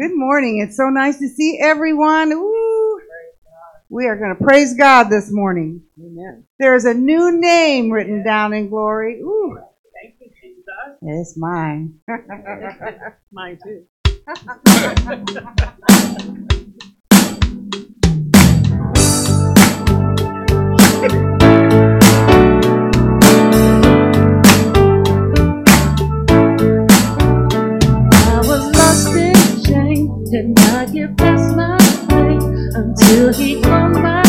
Good morning. It's so nice to see everyone. Ooh. We are going to praise God this morning. Amen. There's a new name written down in glory. Ooh, Thank you, Jesus. it's mine. Mine too. did not get past my way until he called my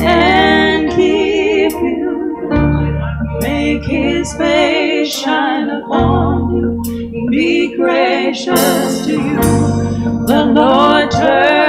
and keep you. Make his face shine upon you, be gracious to you. The Lord.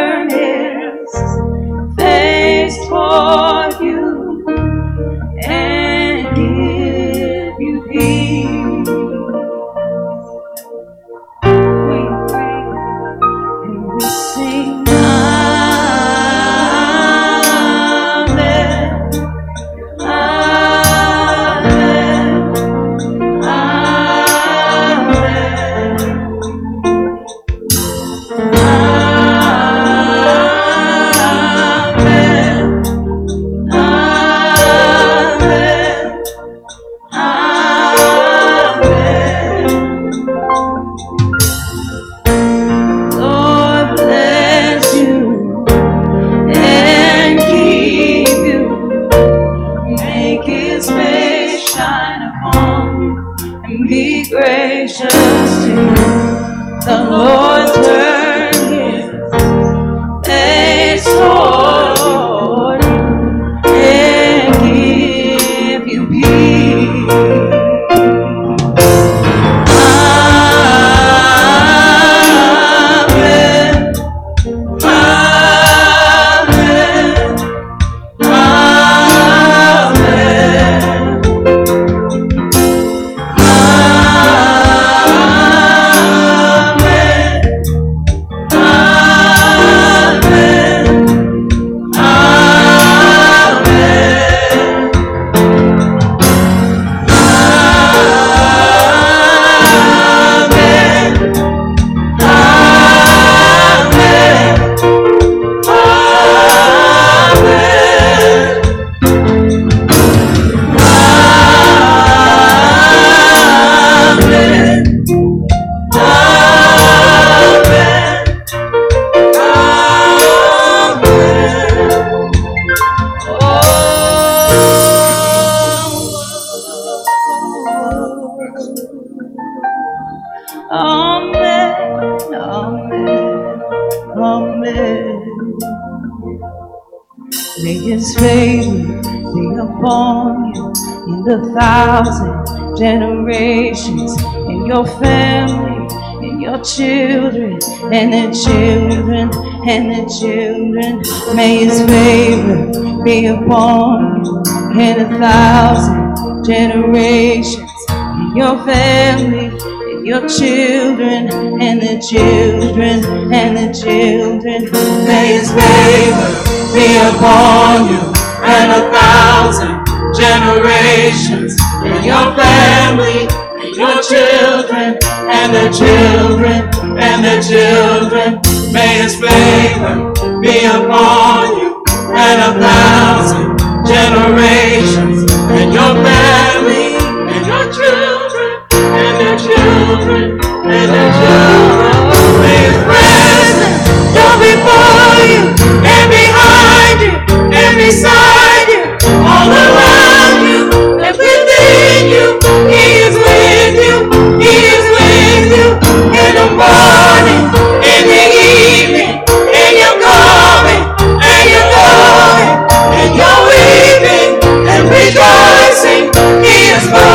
be upon you in a thousand generations, in your family, in your children, and the children, and the children. May his favor be upon you in a thousand generations, in your family, in your children, and the children, and the children. May his favor be upon you and a thousand Christmas.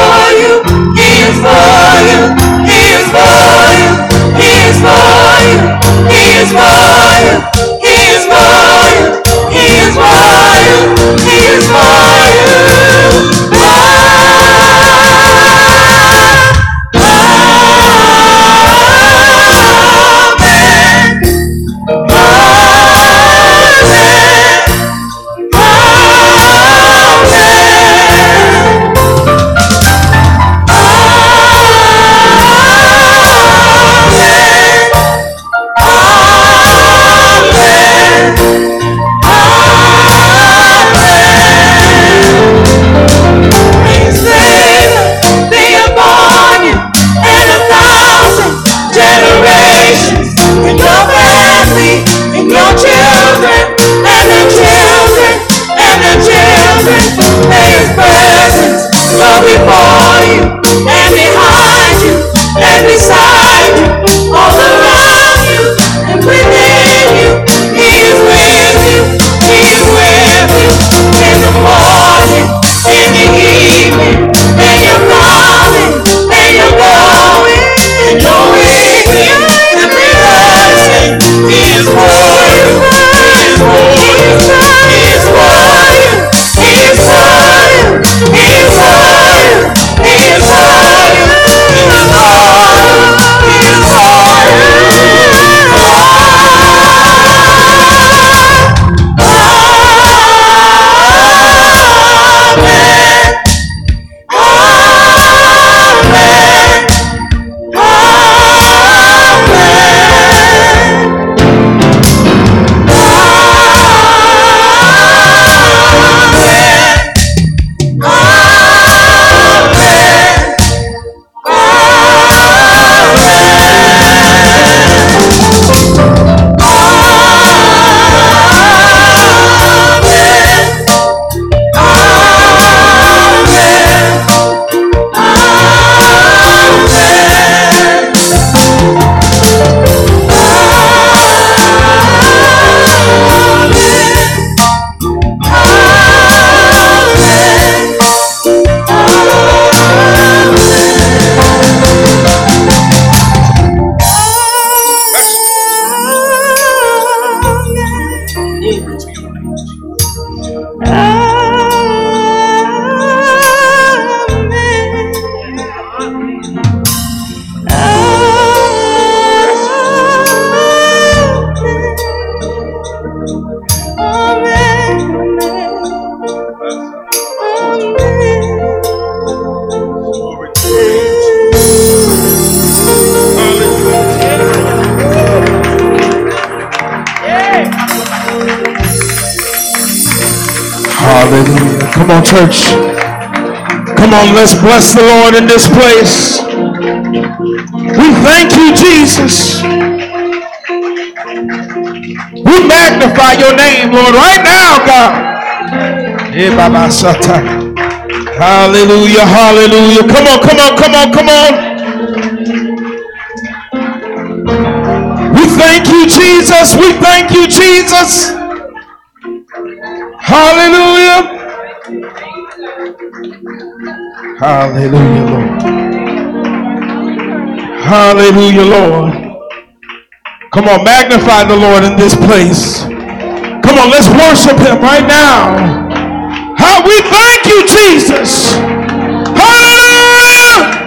Let's bless the Lord in this place. We thank you, Jesus. We magnify your name, Lord, right now, God. Eh. Hallelujah, hallelujah. Come on, come on, come on, come on. We thank you, Jesus. We thank you, Jesus. Hallelujah, Lord. Hallelujah, Lord. Come on, magnify the Lord in this place. Come on, let's worship him right now. How we thank you, Jesus. Hallelujah.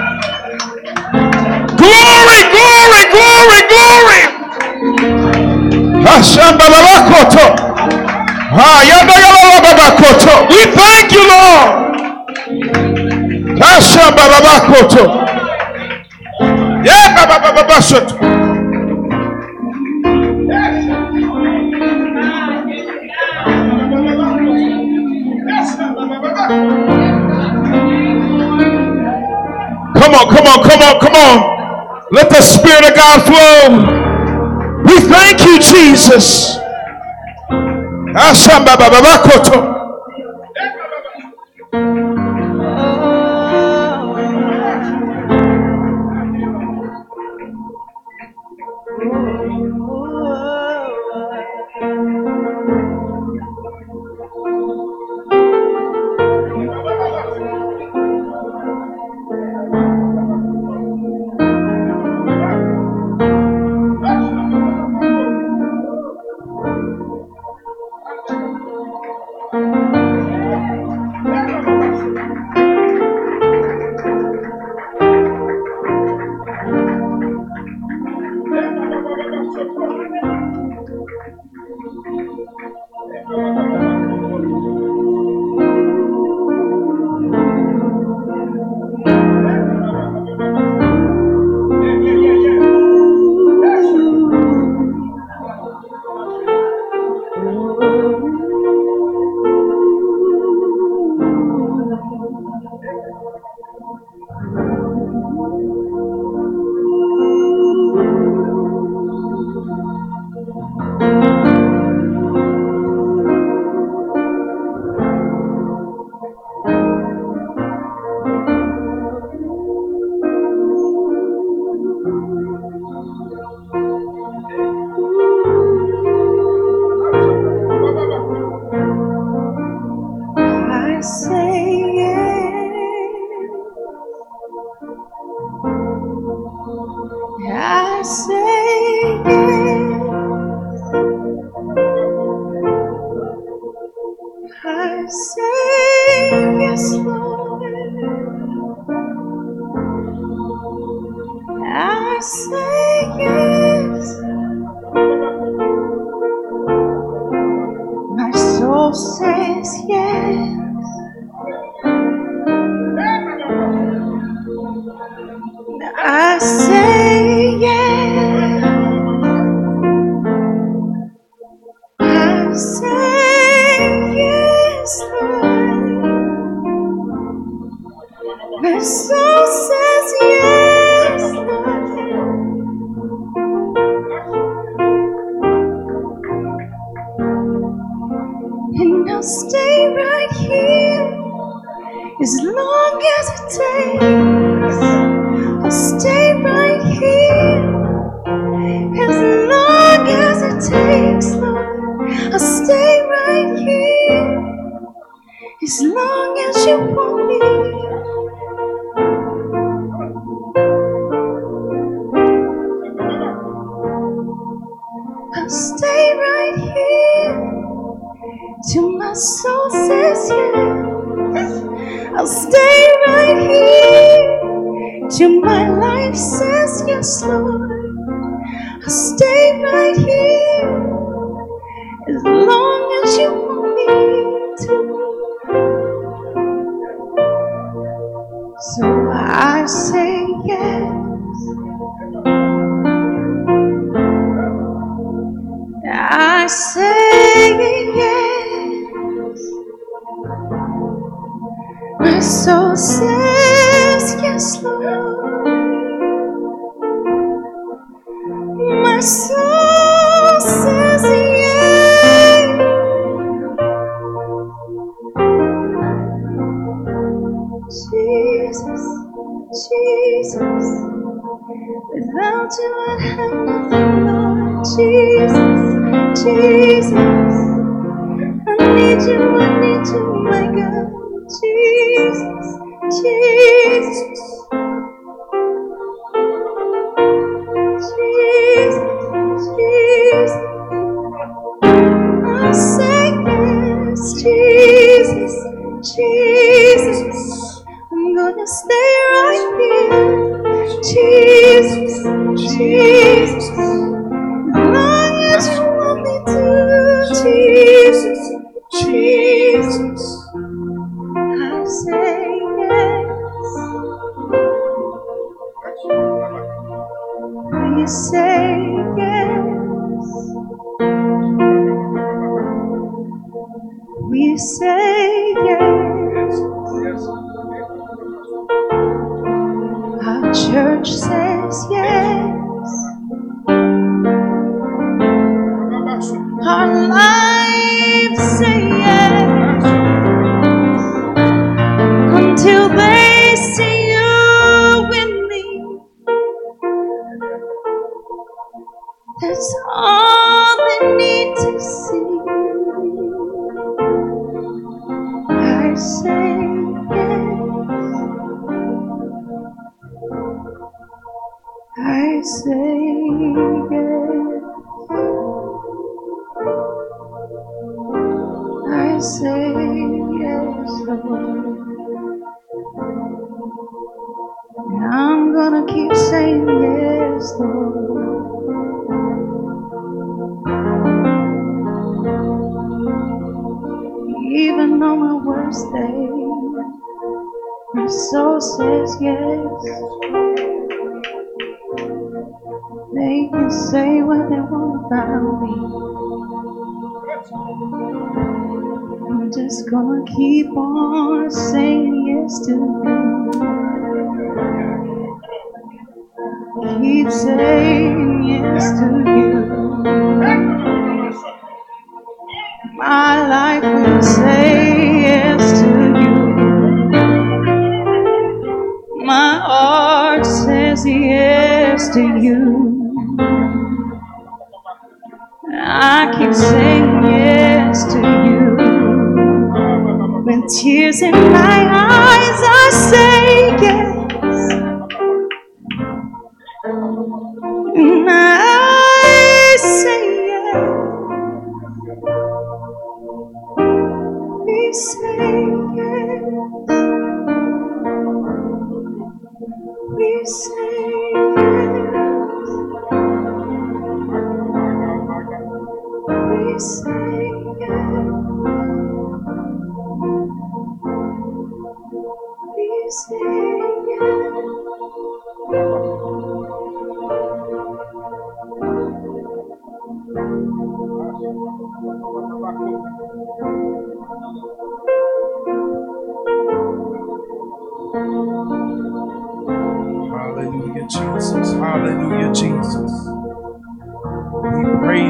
Glory, glory, glory, glory. We thank you, Lord. Hashambalalakoto. Yeah, babababashoto. Come on, come on, come on, come on. Let the Spirit of God flow. We thank you, Jesus. Ashambababakoto. I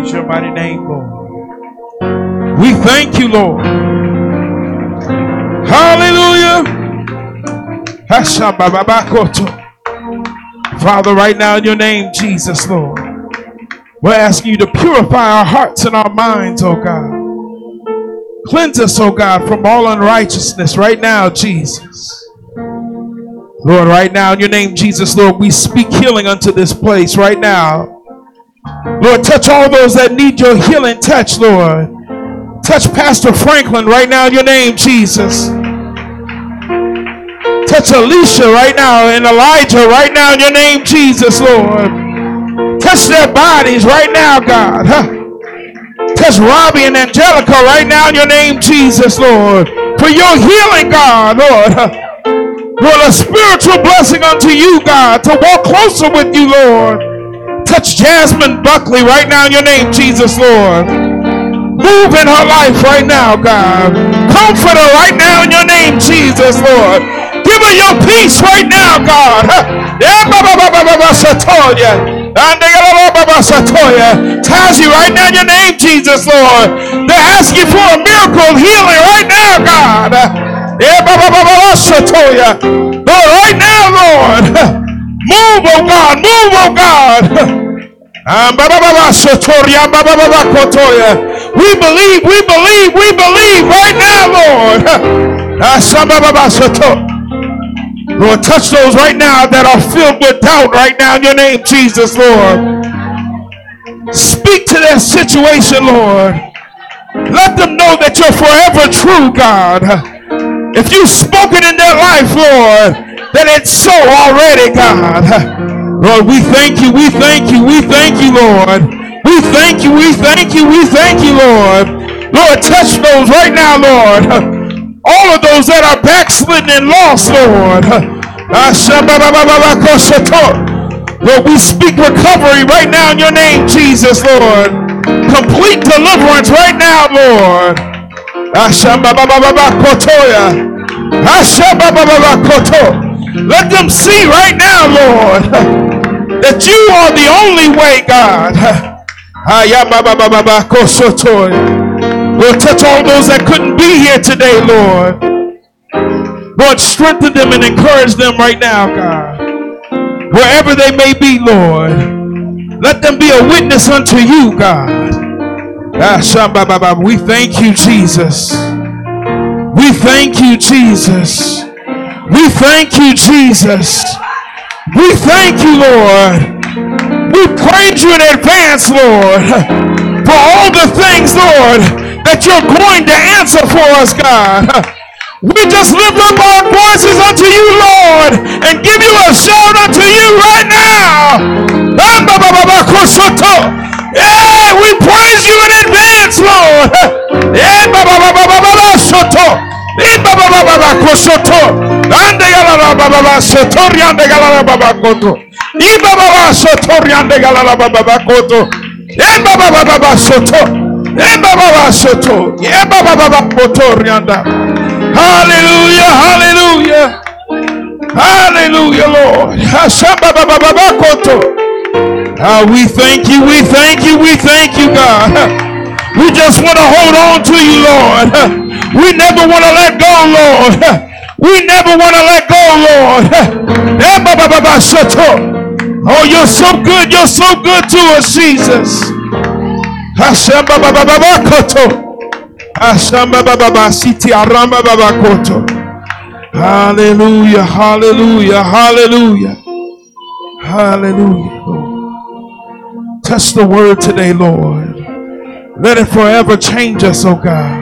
praise your mighty name, Lord. We thank you, Lord. Hallelujah. Father, right now in your name, Jesus, Lord, we're asking you to purify our hearts and our minds, oh God. Cleanse us, oh God, from all unrighteousness right now, Jesus. Lord, right now in your name, Jesus, Lord, we speak healing unto this place right now. Lord, touch all those that need your healing touch, Lord. Touch Pastor Franklin right now in your name, Jesus. Touch Alicia right now and Elijah right now in your name, Jesus, Lord. Touch their bodies right now, God. Huh? Touch Robbie and Angelica right now in your name, Jesus, Lord. For your healing, God, Lord. Lord, a spiritual blessing unto you, God, to walk closer with you, Lord. Touch Jasmine Buckley right now in your name, Jesus, Lord. Move in her life right now, God. Comfort her right now in your name, Jesus, Lord. Give her your peace right now, God. Satoya. Tazi, right now in your name, Jesus, Lord. They're asking for a miracle healing right now, God. Lord, right now, Lord. Move, oh God. Move, oh God. We believe, we believe, we believe right now, Lord. Ah. Lord, touch those right now that are filled with doubt right now in your name, Jesus, Lord. Speak to their situation, Lord. Let them know that you're forever true, God. If you've spoken in their life, Lord, then it's so already, God. Lord, we thank you, we thank you, we thank you, Lord. We thank you, we thank you, we thank you, Lord. Lord, touch those right now, Lord. All of those that are backslidden and lost, Lord. Lord, we speak recovery right now in your name, Jesus, Lord. Complete deliverance right now, Lord. Let them see right now, Lord, that you are the only way, God. Lord, touch all those that couldn't be here today, Lord. Lord, strengthen them and encourage them right now, God. Wherever they may be, Lord. Let them be a witness unto you, God. Ah. We thank you, Jesus. We thank you, Jesus. We thank you, Jesus. We thank you, Lord. We praise you in advance, Lord, for all the things, Lord, that you're going to answer for us, God. We just lift up our voices unto you, Lord, and give you a shout unto you right now. Yeah, we praise you in advance, Lord. E. E. E. Hallelujah, hallelujah. Hallelujah, Lord. Ah, we thank you, we thank you, we thank you, God. We just want to hold on to you, Lord. We never want to let go, Lord. We never want to let go, Lord. Eh. Oh, you're so good. You're so good to us, Jesus. Hallelujah, hallelujah, hallelujah. Hallelujah, Lord. Touch the word today, Lord. Let it forever change us, oh God.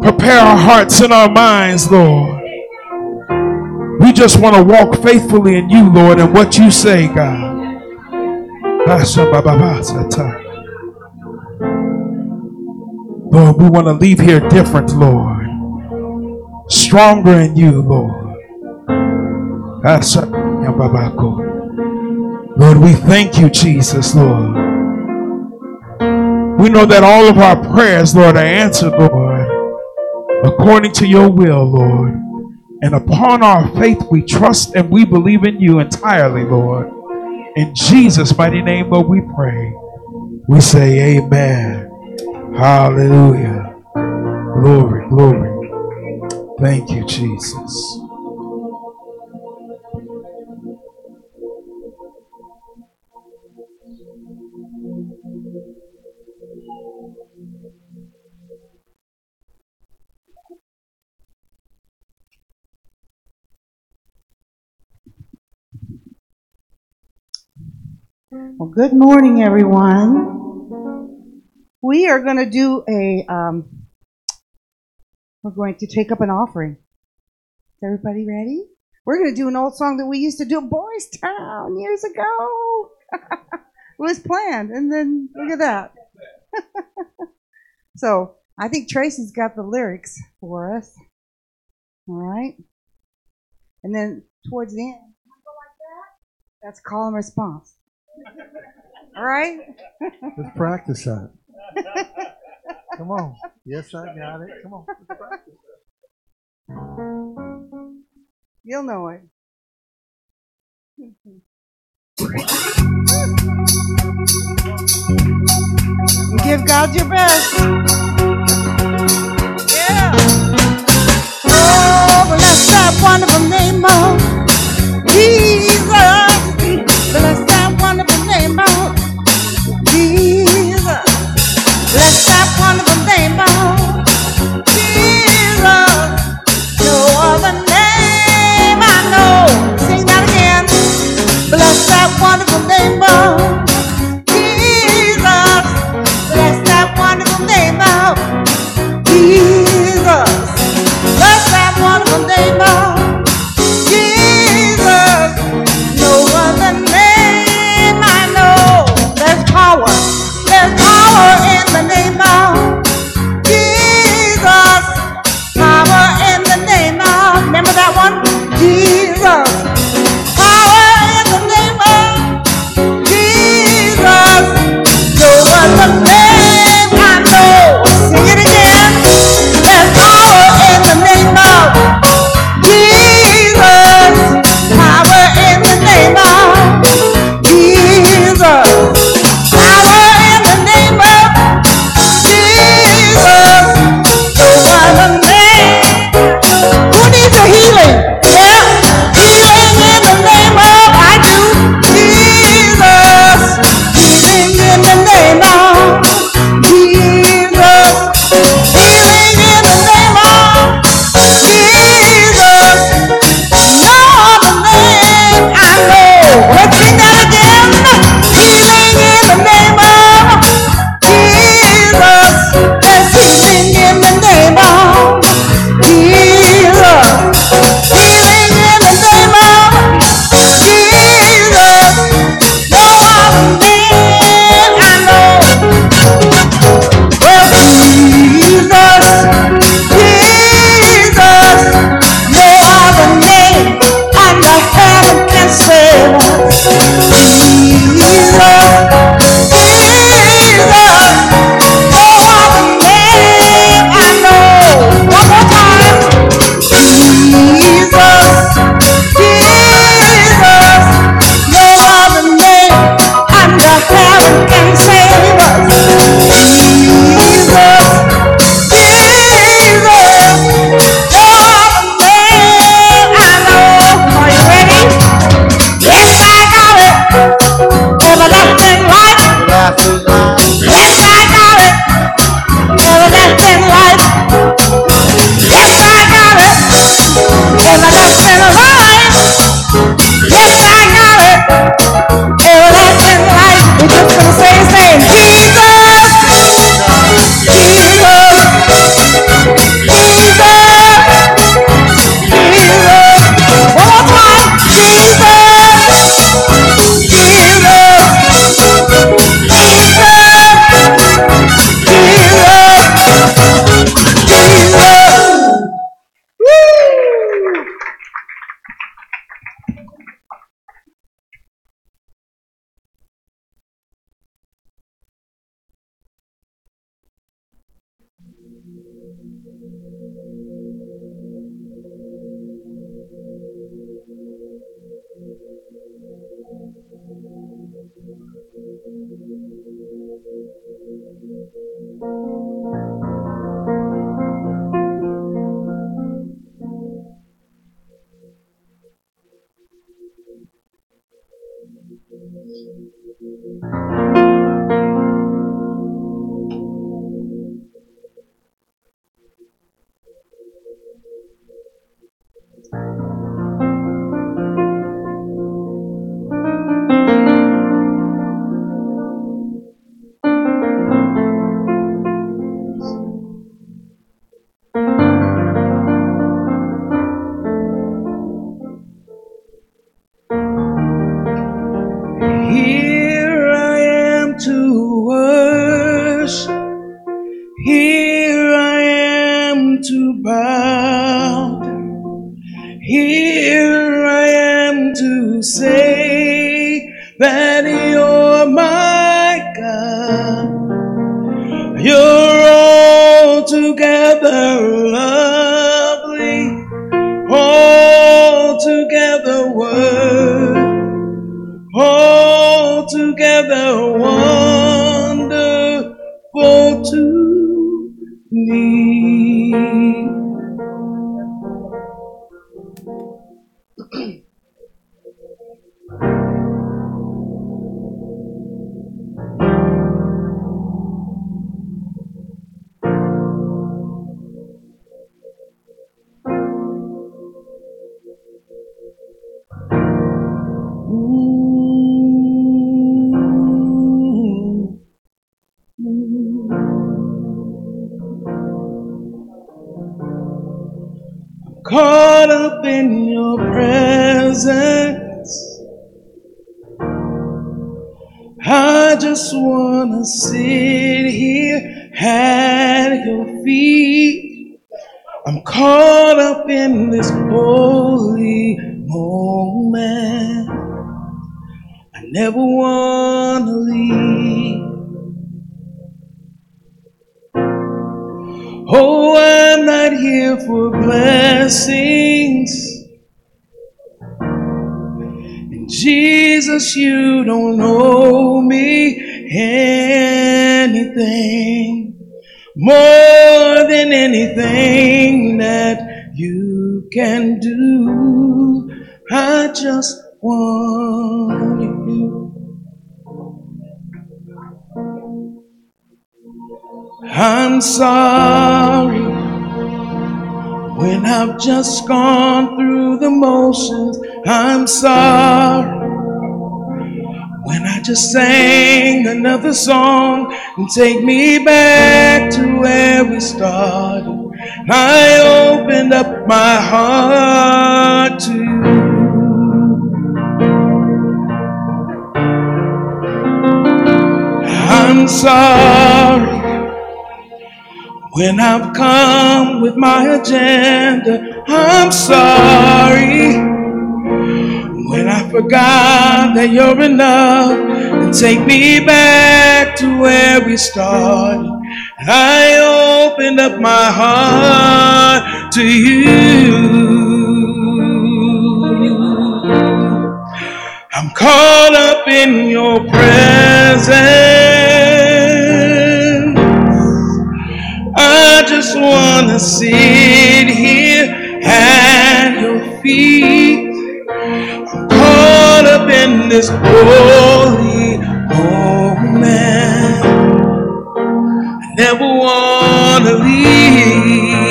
Prepare our hearts and our minds, Lord. We just want to walk faithfully in you, Lord, and what you say, God. Lord, we want to leave here different, Lord. Stronger in you, Lord. Lord, we thank you, Jesus, Lord. We know that all of our prayers, Lord, are answered, Lord, according to your will, Lord. And upon our faith, we trust and we believe in you entirely, Lord. In Jesus' mighty name, Lord, we pray. We say, Amen. Hallelujah. Glory, glory. Thank you, Jesus. Well, good morning, everyone. We are going to do a, um, we're going to take up an offering. Is everybody ready? We're going to do an old song that we used to do at Boys Town years ago. it was planned, and then look at that. so I think Tracy's got the lyrics for us. All right. And then towards the end, that's call and response. Right? Let's practice that. Come on. Yes, I got it. Come on. You'll know it. Give God your best. Yeah. Oh, bless that wonderful name of Jesus. wonderful rainbow. Caught up in your presence. I just wanna sit here Jesus, you don't owe me anything more than anything that you can do. I just want you. I'm sorry when I've just gone through the motions. I'm sorry when I just sang another song and take me back to where we started. I opened up my heart to you. I'm sorry when I've come with my agenda. I'm sorry when I forgot that you're enough and take me back to where we started. I opened up my heart to you. I'm caught up in your presence. I just wanna sit here this holy moment. I never wanna leave.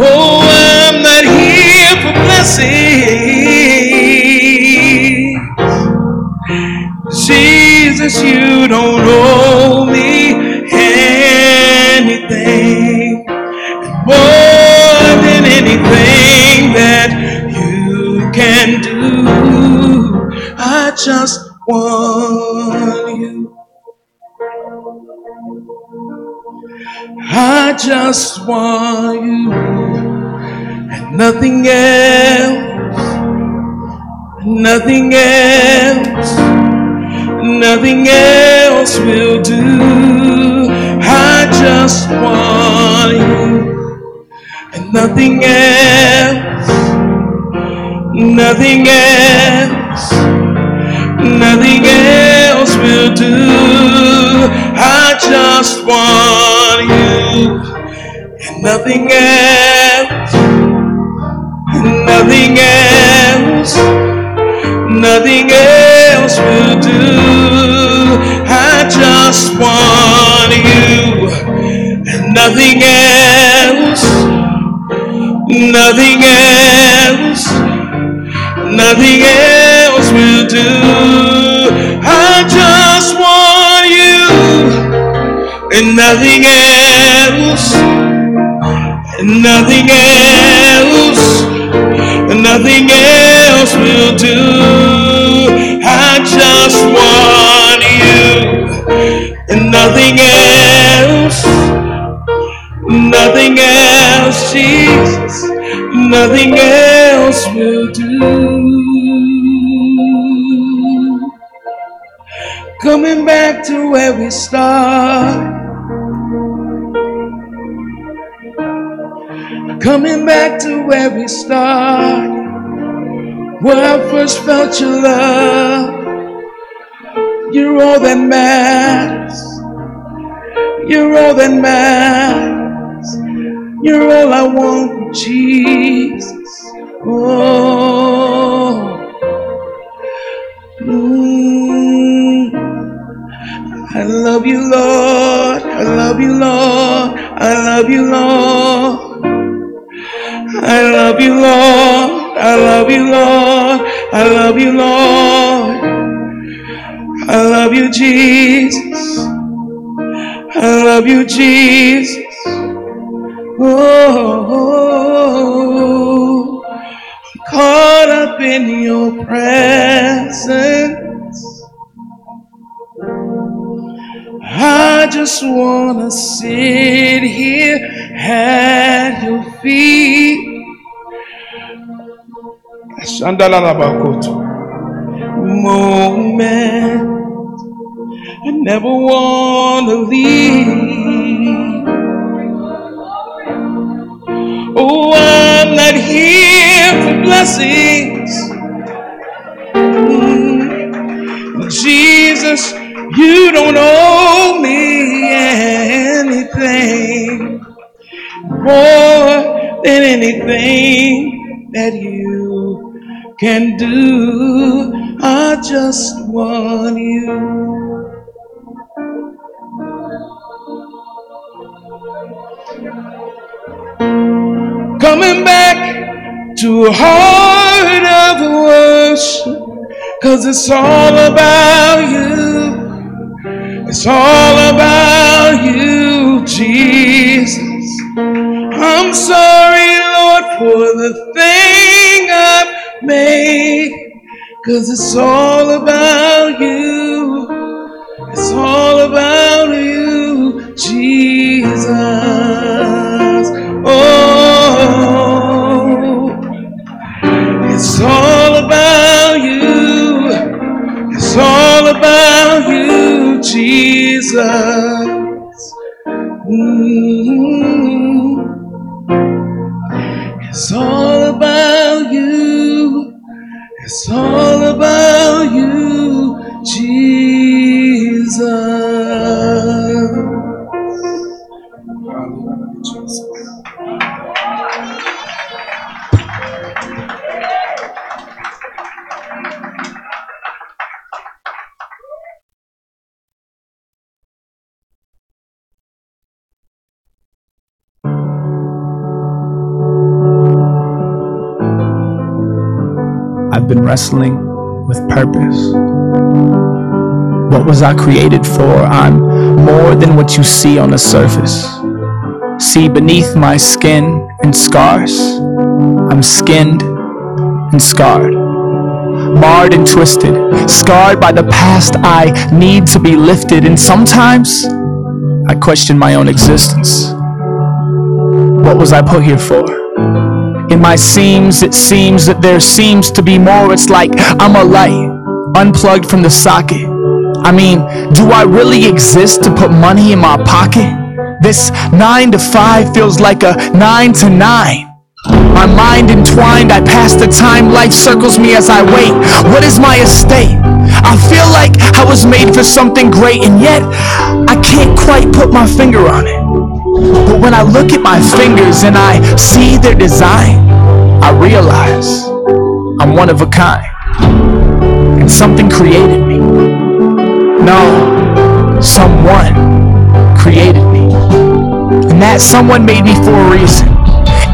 Oh, I'm not here for blessings. Jesus, you don't owe can do. I just want you. I just want you and nothing else, nothing else. Nothing else will do. I just want you and nothing else. Nothing else. Nothing else will do. I just want you and nothing else. Nothing else. Nothing else will do. I just want you and nothing else. Nothing else. Nothing else will do. I just want you and nothing else. And nothing else. and Nothing else will do. I just want you and nothing else. Nothing else, Jesus. Nothing else will do. Coming back to where we start. Coming back to where we started. where I first felt your love, you're all that matters. You're all that matters. You're all I want, Jesus. Oh. Love you, Lord. I love you, Lord. I love you, Lord. I love you, Lord. I love you, Lord. I love you, Lord. I love you, Jesus. I love you, Jesus. Oh, caught up in your presence. I just wanna sit here at your feet. Moment, I never wanna leave. Oh, I'm not here for blessings. Mm. Jesus, you don't owe me anything more than anything that you can do. I just want you. Coming back to a heart of worship, cause it's all about you. It's all about you, Jesus. I'm sorry, Lord, for the thing I've made. Cause it's all about you. It's all about you, Jesus. Oh, it's all Jesus. Mm. It's all about you. It's all about you, Jesus. I've been wrestling with purpose. What was I created for? I'm more than what you see on the surface. See beneath my skin and scars, I'm skinned and scarred. Marred and twisted, scarred by the past, I need to be lifted, and sometimes I question my own existence. What was I put here for? In my seams, it seems that there seems to be more. It's like I'm a light, unplugged from the socket. I mean, do I really exist to put money in my pocket? This nine to five feels like a nine to nine. My mind entwined, I pass the time, life circles me as I wait. What is my estate? I feel like I was made for something great, and yet I can't quite put my finger on it. But when I look at my fingers and I see their design, I realize I'm one of a kind. And something created me. No, someone created me. And that someone made me for a reason.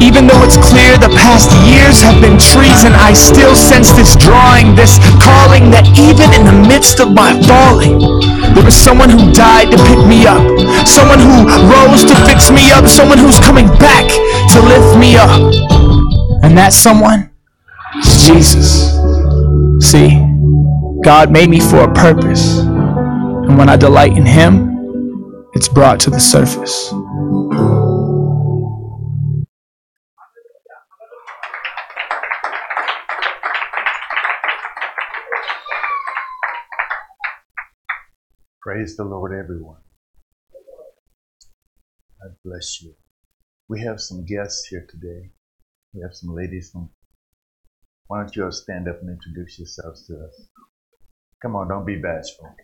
Even though it's clear the past years have been treason, I still sense this drawing, this calling that even in the midst of my falling, there was someone who died to pick me up, someone who rose to fix me up, someone who's coming back to lift me up. And that someone is Jesus. See, God made me for a purpose, and when I delight in Him, it's brought to the surface. Praise the Lord, everyone. God bless you. We have some guests here today. We have some ladies from Why don't you all stand up and introduce yourselves to us? Come on, don't be bashful.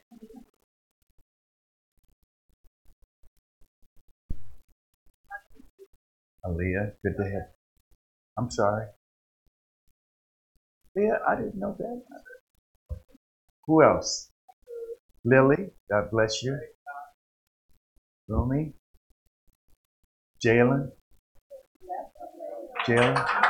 Aaliyah, good to have. you. I'm sorry. Leah, I didn't know that. Who else? Lily, God bless you. Rumi? Jalen? Jalen?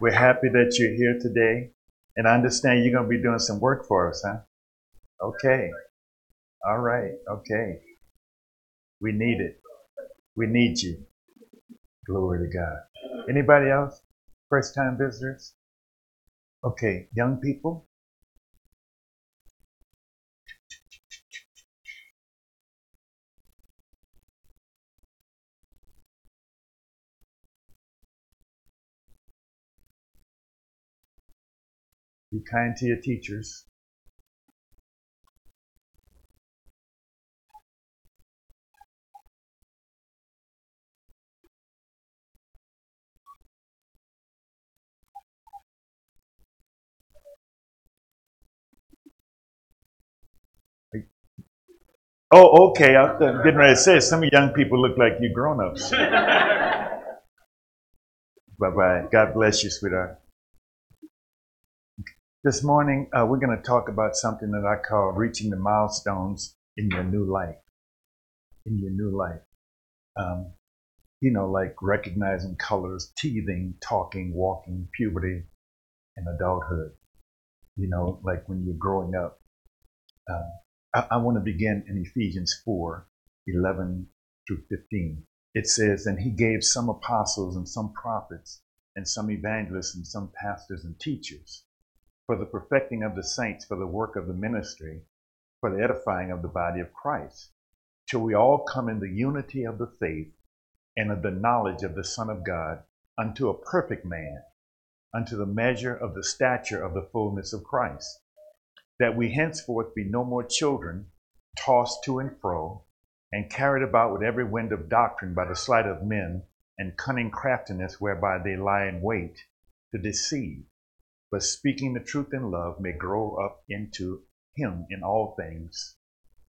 We're happy that you're here today. And I understand you're going to be doing some work for us, huh? Okay. All right. Okay. We need it. We need you. Glory to God. Anybody else? First time visitors? Okay. Young people? Be kind to your teachers. Oh, okay. I was getting ready to say some young people look like you grown ups. bye bye. God bless you, sweetheart. This morning, uh, we're going to talk about something that I call reaching the milestones in your new life. In your new life. Um, you know, like recognizing colors, teething, talking, walking, puberty, and adulthood. You know, like when you're growing up. Uh, I, I want to begin in Ephesians 4 11 through 15. It says, And he gave some apostles and some prophets and some evangelists and some pastors and teachers for the perfecting of the saints, for the work of the ministry, for the edifying of the body of Christ, till we all come in the unity of the faith and of the knowledge of the Son of God, unto a perfect man, unto the measure of the stature of the fullness of Christ, that we henceforth be no more children, tossed to and fro, and carried about with every wind of doctrine by the sleight of men and cunning craftiness whereby they lie in wait to deceive but speaking the truth in love may grow up into him in all things,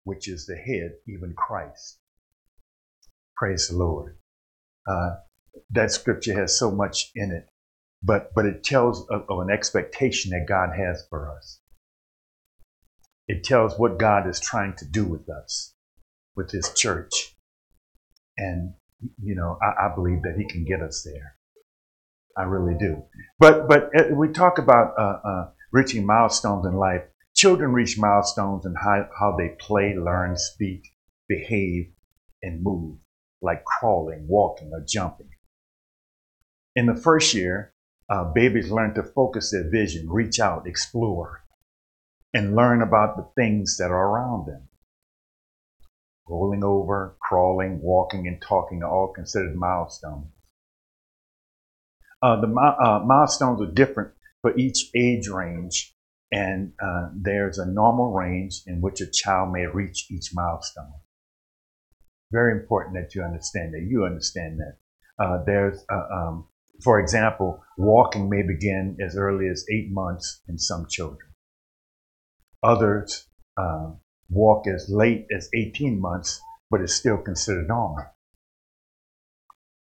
which is the head, even Christ. Praise the Lord. Uh, that scripture has so much in it, but but it tells of, of an expectation that God has for us. It tells what God is trying to do with us, with His church, and you know I, I believe that He can get us there. I really do. But but uh, we talk about uh, uh, reaching milestones in life. Children reach milestones in how, how they play, learn, speak, behave, and move, like crawling, walking, or jumping. In the first year, uh, babies learn to focus their vision, reach out, explore, and learn about the things that are around them. Rolling over, crawling, walking, and talking are all considered milestones. Uh, the uh, milestones are different for each age range, and uh, there's a normal range in which a child may reach each milestone. Very important that you understand that. You understand that. Uh, there's, uh, um, for example, walking may begin as early as eight months in some children. Others uh, walk as late as 18 months, but is still considered normal.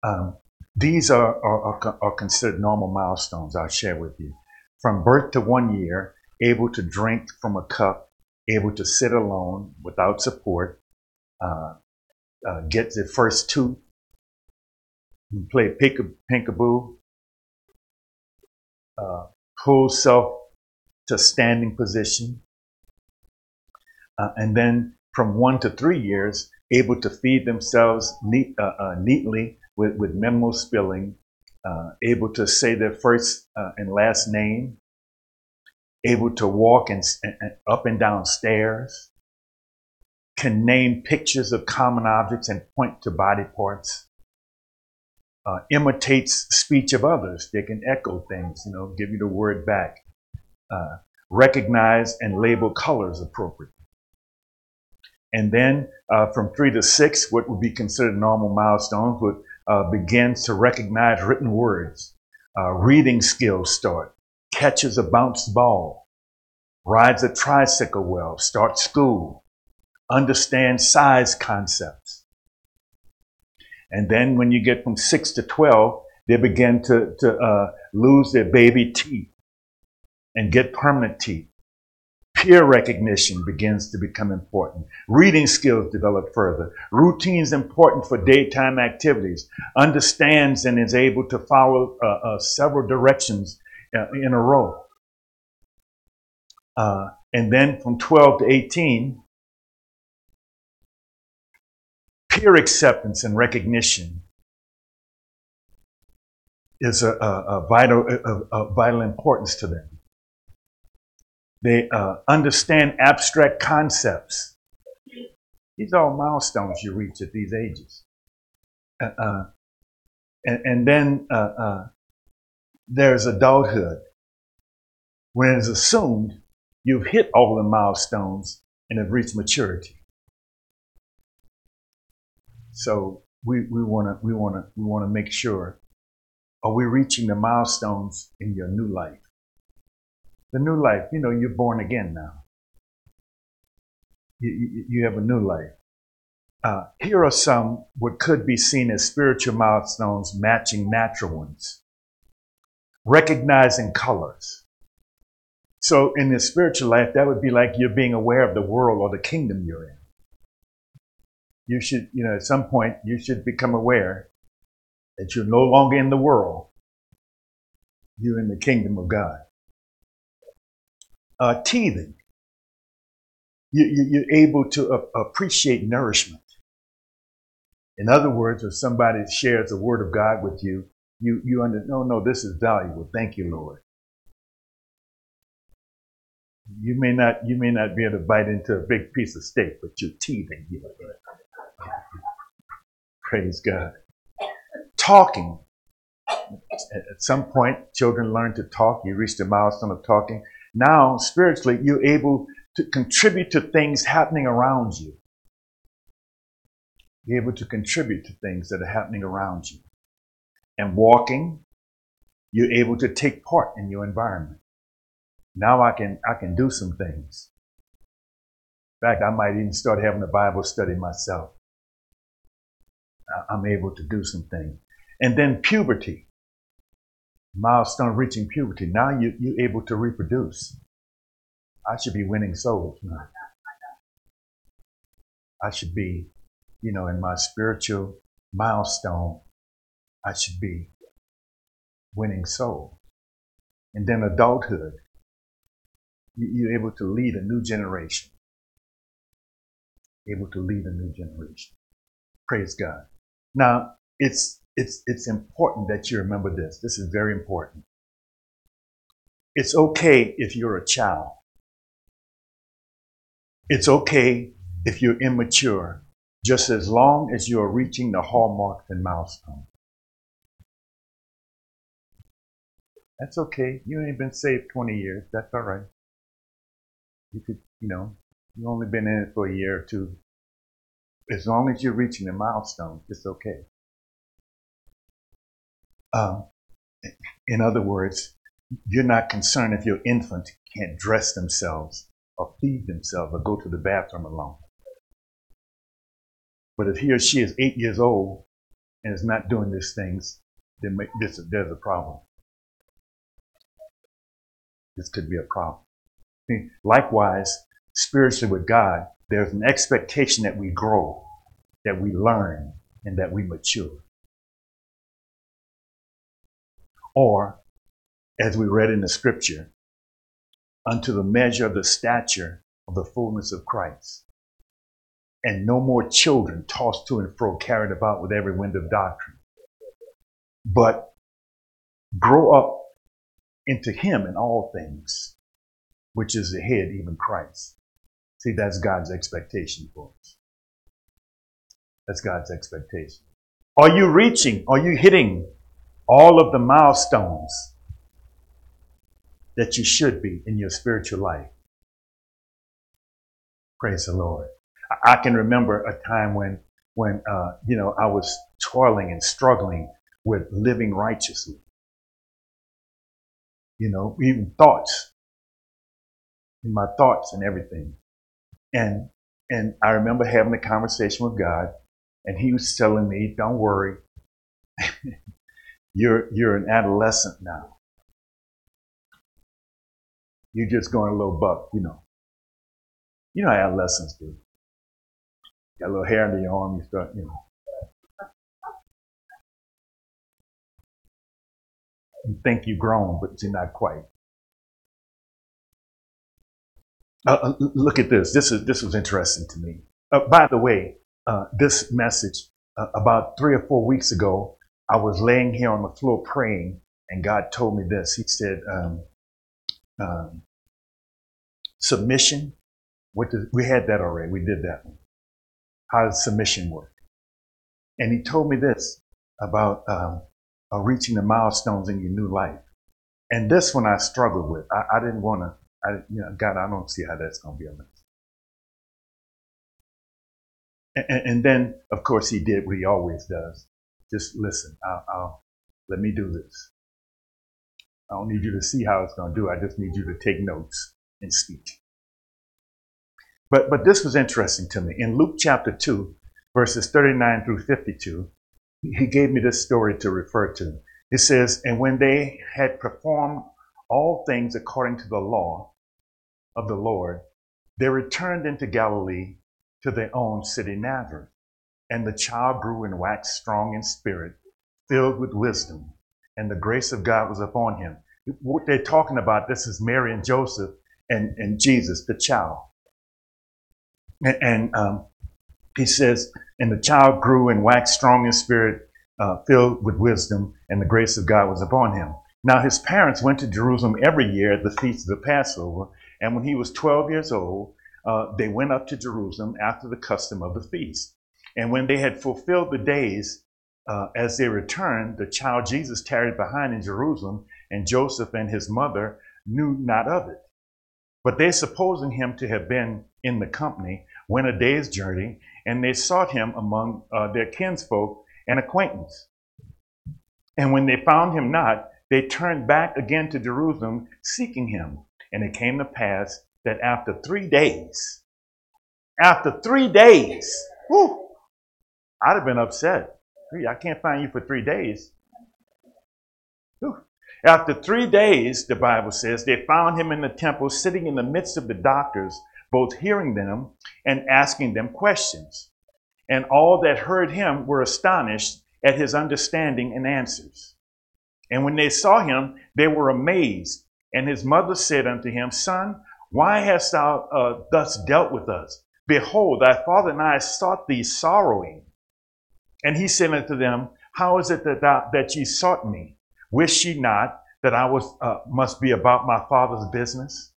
Um, these are, are, are, considered normal milestones I'll share with you. From birth to one year, able to drink from a cup, able to sit alone without support, uh, uh, get the first tooth, play peekaboo, uh, pull self to standing position, uh, and then from one to three years, able to feed themselves neat, uh, uh, neatly with, with memo spelling, uh, able to say their first uh, and last name, able to walk and, and, up and down stairs, can name pictures of common objects and point to body parts, uh, imitates speech of others. They can echo things, you know, give you the word back, uh, recognize and label colors appropriately. And then uh, from three to six, what would be considered normal milestones would uh, begin to recognize written words. Uh, reading skills start. Catches a bounced ball. Rides a tricycle well. Start school. Understand size concepts. And then when you get from six to 12, they begin to, to uh, lose their baby teeth and get permanent teeth. Peer recognition begins to become important. Reading skills develop further. Routines important for daytime activities. Understands and is able to follow uh, uh, several directions uh, in a row. Uh, and then from 12 to 18, peer acceptance and recognition is a, a, a vital, a, vital importance to them. They uh, understand abstract concepts. These are all milestones you reach at these ages. Uh, uh, and, and, then uh, uh, there's adulthood. When it's assumed you've hit all the milestones and have reached maturity. So we, we want to we want to we want to make sure are we reaching the milestones in your new life? The new life, you know, you're born again now. You, you, you have a new life. Uh, here are some what could be seen as spiritual milestones matching natural ones. Recognizing colors. So in the spiritual life, that would be like you're being aware of the world or the kingdom you're in. You should, you know, at some point, you should become aware that you're no longer in the world. You're in the kingdom of God uh, teething. You, you, you're able to appreciate nourishment. In other words, if somebody shares the word of God with you, you, you understand, no, no, this is valuable. Thank you, Lord. You may not, you may not be able to bite into a big piece of steak, but you're teething. Praise God. Talking. At some point, children learn to talk. You reach the milestone of talking. Now, spiritually, you're able to contribute to things happening around you. You're able to contribute to things that are happening around you. And walking, you're able to take part in your environment. Now I can I can do some things. In fact, I might even start having a Bible study myself. I'm able to do some things. And then puberty milestone reaching puberty. Now you, you're able to reproduce. I should be winning souls. I should be, you know, in my spiritual milestone, I should be winning souls. And then adulthood, you're able to lead a new generation. Able to lead a new generation. Praise God. Now, it's it's, it's important that you remember this. This is very important. It's okay if you're a child. It's okay if you're immature, just as long as you are reaching the hallmarks and milestones. That's okay. You ain't been saved 20 years. That's all right. You could, you know, you only been in it for a year or two. As long as you're reaching the milestones, it's okay. Um, in other words, you're not concerned if your infant can't dress themselves or feed themselves or go to the bathroom alone. But if he or she is eight years old and is not doing these things, then this, there's a problem. This could be a problem. Likewise, spiritually with God, there's an expectation that we grow, that we learn, and that we mature. Or, as we read in the scripture, unto the measure of the stature of the fullness of Christ. And no more children tossed to and fro, carried about with every wind of doctrine. But grow up into Him in all things, which is the head, even Christ. See, that's God's expectation for us. That's God's expectation. Are you reaching? Are you hitting all of the milestones that you should be in your spiritual life. Praise the Lord. I can remember a time when, when uh, you know, I was toiling and struggling with living righteously. You know, even thoughts, my thoughts and everything. And and I remember having a conversation with God, and He was telling me, "Don't worry, you're you're an adolescent now. You're just going a little buck, you know. You know how adolescents do. Got a little hair under your arm, you start, you know. You think you've grown, but you're not quite. Uh, uh look at this. This is this was interesting to me. Uh, by the way, uh, this message uh, about three or four weeks ago, I was laying here on the floor praying, and God told me this. He said, um, um, "Submission." What we had that already. We did that one. How does submission work? And He told me this about um, uh, reaching the milestones in your new life. And this one I struggled with. I, I didn't want to I, you know, God, I don't see how that's going to be a mess. And, and, then, of course, he did what he always does. Just listen. I'll, I'll, let me do this. I don't need you to see how it's going to do. I just need you to take notes and speak. But but this was interesting to me. In Luke chapter two, verses 39 through 52, he gave me this story to refer to. It says, And when they had performed all things according to the law, of the Lord, they returned into Galilee to their own city Nazareth. And the child grew and waxed strong in spirit, filled with wisdom, and the grace of God was upon him. What they're talking about, this is Mary and Joseph and, and Jesus, the child. And, and um, he says, and the child grew and waxed strong in spirit, uh, filled with wisdom, and the grace of God was upon him. Now his parents went to Jerusalem every year at the feast of the Passover, and when he was 12 years old, uh, they went up to Jerusalem after the custom of the feast. And when they had fulfilled the days, uh, as they returned, the child Jesus tarried behind in Jerusalem, and Joseph and his mother knew not of it. But they, supposing him to have been in the company, went a day's journey, and they sought him among uh, their kinsfolk and acquaintance. And when they found him not, they turned back again to Jerusalem, seeking him. And it came to pass that after three days, after three days, whew, I'd have been upset. I can't find you for three days. After three days, the Bible says, they found him in the temple sitting in the midst of the doctors, both hearing them and asking them questions. And all that heard him were astonished at his understanding and answers. And when they saw him, they were amazed. And his mother said unto him, Son, why hast thou uh, thus dealt with us? Behold, thy father and I sought thee sorrowing. And he said unto them, How is it that, thou, that ye sought me? Wish ye not that I was, uh, must be about my father's business?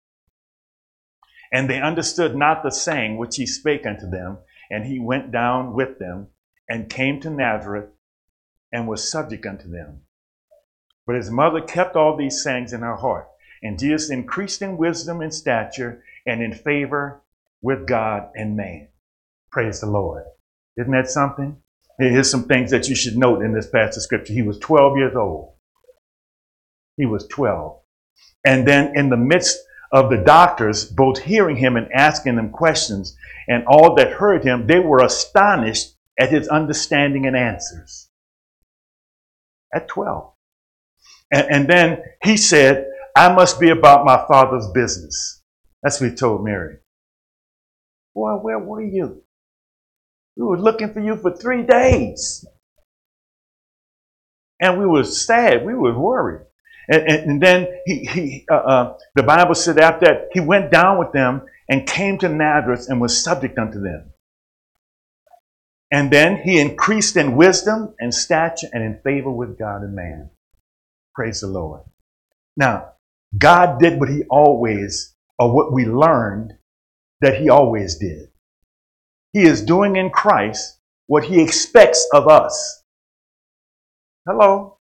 And they understood not the saying which he spake unto them. And he went down with them and came to Nazareth and was subject unto them. But his mother kept all these sayings in her heart. And Jesus increased in wisdom and stature and in favor with God and man. Praise the Lord. Isn't that something? Here's some things that you should note in this passage of scripture. He was 12 years old. He was 12. And then in the midst of the doctors, both hearing him and asking them questions, and all that heard him, they were astonished at his understanding and answers. At 12. And, and then he said, I must be about my father's business. That's what he told Mary. Boy, where were you? We were looking for you for three days. And we were sad. We were worried. And, and, and then he, he uh, uh, the Bible said after that, he went down with them and came to Nazareth and was subject unto them. And then he increased in wisdom and stature and in favor with God and man. Praise the Lord. Now, God did what he always, or what we learned that he always did. He is doing in Christ what he expects of us. Hello?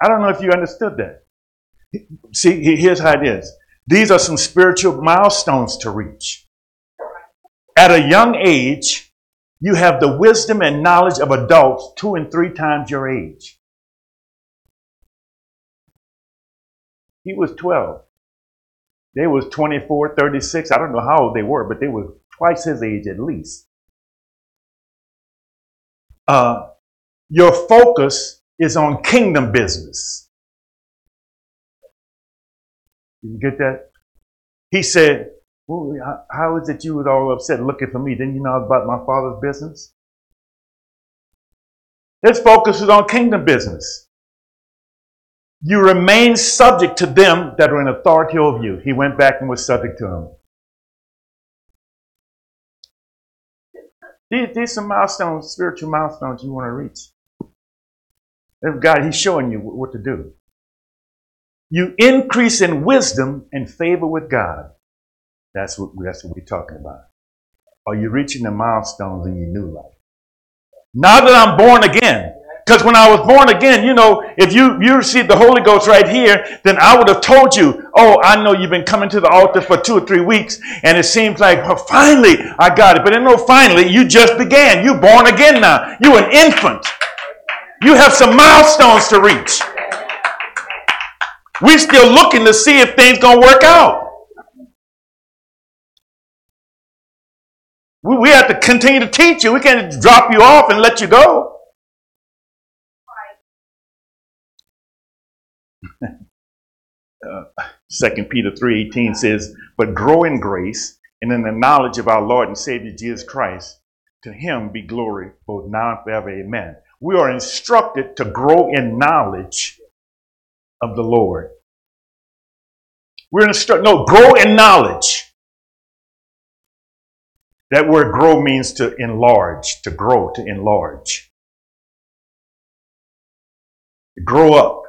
I don't know if you understood that. See, here's how it is. These are some spiritual milestones to reach. At a young age, you have the wisdom and knowledge of adults two and three times your age. He was 12. They was 24, 36. I don't know how old they were, but they were twice his age at least. Uh, your focus is on kingdom business. Did you get that? He said, well, how- is it you was all upset looking for me? Didn't you know about my father's business? His focus is on kingdom business. You remain subject to them that are in authority over you. He went back and was subject to them. These, these are milestones, spiritual milestones you want to reach. If God, He's showing you what to do. You increase in wisdom and favor with God. That's what, that's what we're talking about. Are you reaching the milestones in your new life? Now that I'm born again, because when I was born again, you know, if you, you received the Holy Ghost right here, then I would have told you, oh, I know you've been coming to the altar for two or three weeks, and it seems like, oh, finally, I got it. But no, finally, you just began. You're born again now. You're an infant. You have some milestones to reach. We're still looking to see if things gonna work out. We, we have to continue to teach you. We can't drop you off and let you go. Uh, 2 Peter 3.18 says, But grow in grace and in the knowledge of our Lord and Savior Jesus Christ. To him be glory both now and forever. Amen. We are instructed to grow in knowledge of the Lord. We're instructed, no, grow in knowledge. That word grow means to enlarge, to grow, to enlarge. Grow up.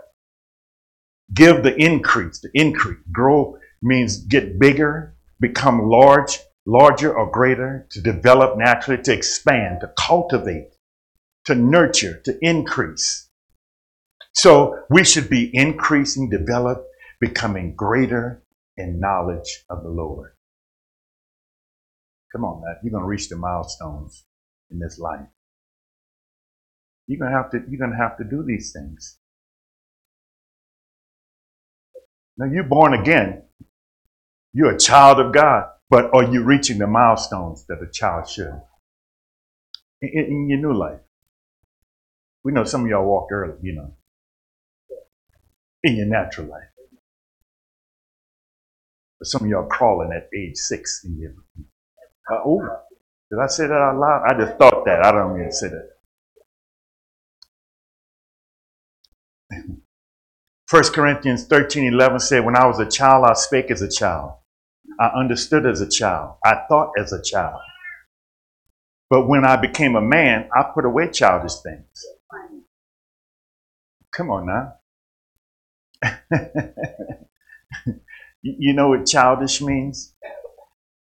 Give the increase, the increase. Grow means get bigger, become large, larger or greater, to develop naturally, to expand, to cultivate, to nurture, to increase. So we should be increasing, develop, becoming greater in knowledge of the Lord. Come on, Matt. You're gonna reach the milestones in this life. You're gonna have to. You're gonna have to do these things. Now you're born again. You're a child of God, but are you reaching the milestones that a child should in, in- your new life? We know some of y'all walked early, you know, in your natural life. But some of y'all crawling at age six in your uh, oh, did I say that out loud? I just thought that. I don't mean to say that. 1 Corinthians 13 11 said, When I was a child, I spake as a child. I understood as a child. I thought as a child. But when I became a man, I put away childish things. Come on now. You- know what childish means?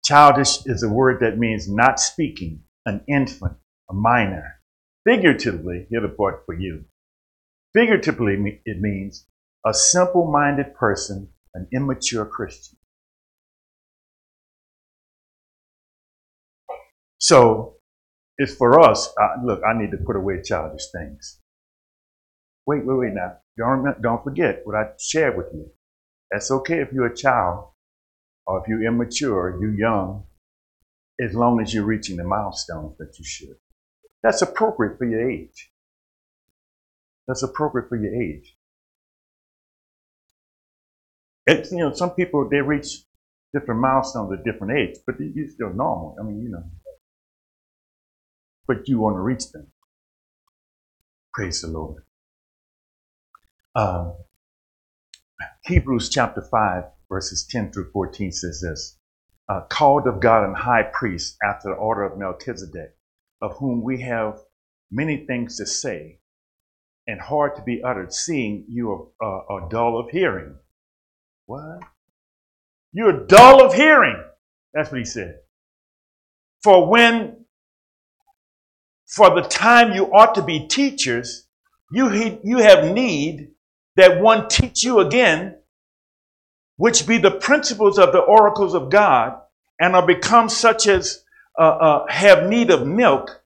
Childish is a word that means not speaking, an infant, a minor. Figuratively, here's the part for you. Figuratively, it means a simple minded person, an immature Christian. So it's for us. Uh, look, I need to put away childish things. Wait, wait, wait now. Don't, don't forget what I shared with you. That's okay if you're a child or if you're immature, you're young, as long as you're reaching the milestones that you should. That's appropriate for your age. That's appropriate for your age. It's, you know, some people, they reach different milestones at different age, but you're still normal. I mean, you know. But you want to reach them. Praise the Lord. Um, Hebrews chapter 5, verses 10 through 14 says this uh, Called of God and high priest after the order of Melchizedek, of whom we have many things to say and hard to be uttered, seeing you are, uh, are dull of hearing. What? You're dull of hearing. That's what he said. For when, for the time you ought to be teachers, you, you have need that one teach you again, which be the principles of the oracles of God, and are become such as uh, uh, have need of milk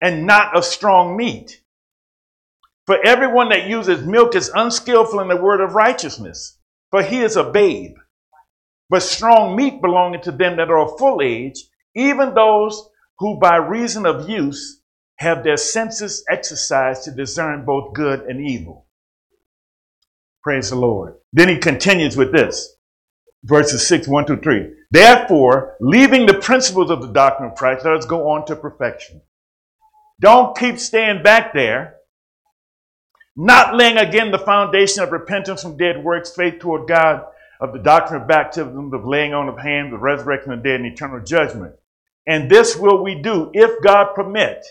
and not of strong meat. For everyone that uses milk is unskillful in the word of righteousness, for he is a babe. But strong meat belonging to them that are of full age, even those who by reason of use have their senses exercised to discern both good and evil. Praise the Lord. Then he continues with this verses 6, 1 through 3. Therefore, leaving the principles of the doctrine of Christ, let us go on to perfection. Don't keep staying back there, not laying again the foundation of repentance from dead works, faith toward God, of the doctrine of baptism, of laying on of hands, the resurrection of the dead, and eternal judgment. And this will we do if God permit.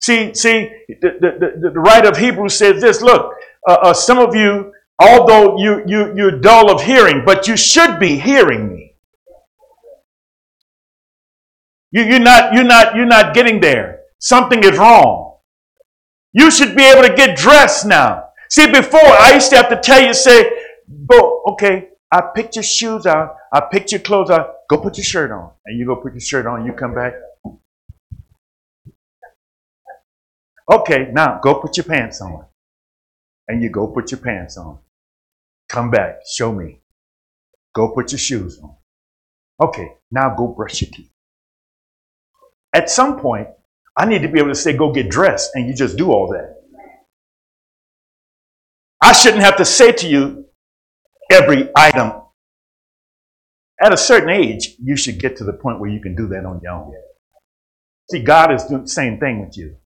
See, see, the, the, the, the writer of Hebrews says this. Look, uh, uh, some of you, although you, you, you're dull of hearing, but you should be hearing me. You, you're not, you're not, you're not getting there. Something is wrong. You should be able to get dressed now. See, before I used to have to tell you, say, go, okay, I picked your shoes out, I picked your clothes out, go put your shirt on. And you go put your shirt on, you come back. Okay, now go put your pants on. And you go put your pants on. Come back, show me. Go put your shoes on. Okay, now go brush your teeth. At some point, I need to be able to say, go get dressed, and you just do all that. I shouldn't have to say to you every item. At a certain age, you should get to the point where you can do that on your own. See, God is doing the same thing with you.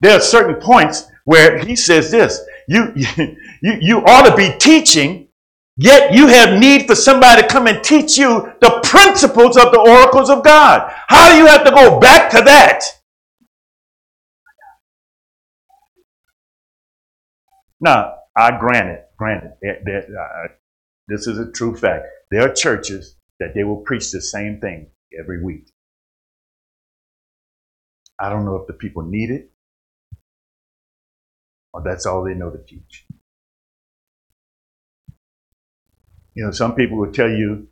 There are certain points where He says this you, you, you ought to be teaching, yet you have need for somebody to come and teach you the principles of the oracles of God. How do you have to go back to that? Now, I grant it, granted, that, that, uh, this is a true fact. There are churches that they will preach the same thing every week. I don't know if the people need it or that's all they know to teach. You know, some people will tell you,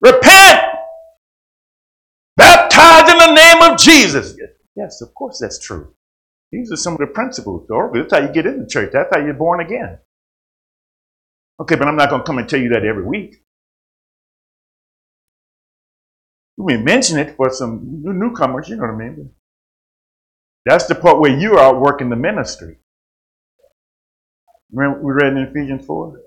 repent, baptize in the name of Jesus. Yes, of course that's true. These are some of the principles, though. That's how you get into church. That's how you're born again. Okay, but I'm not going to come and tell you that every week. We mention it for some newcomers, you know what I mean? That's the part where you are working the ministry. Remember we read in Ephesians 4?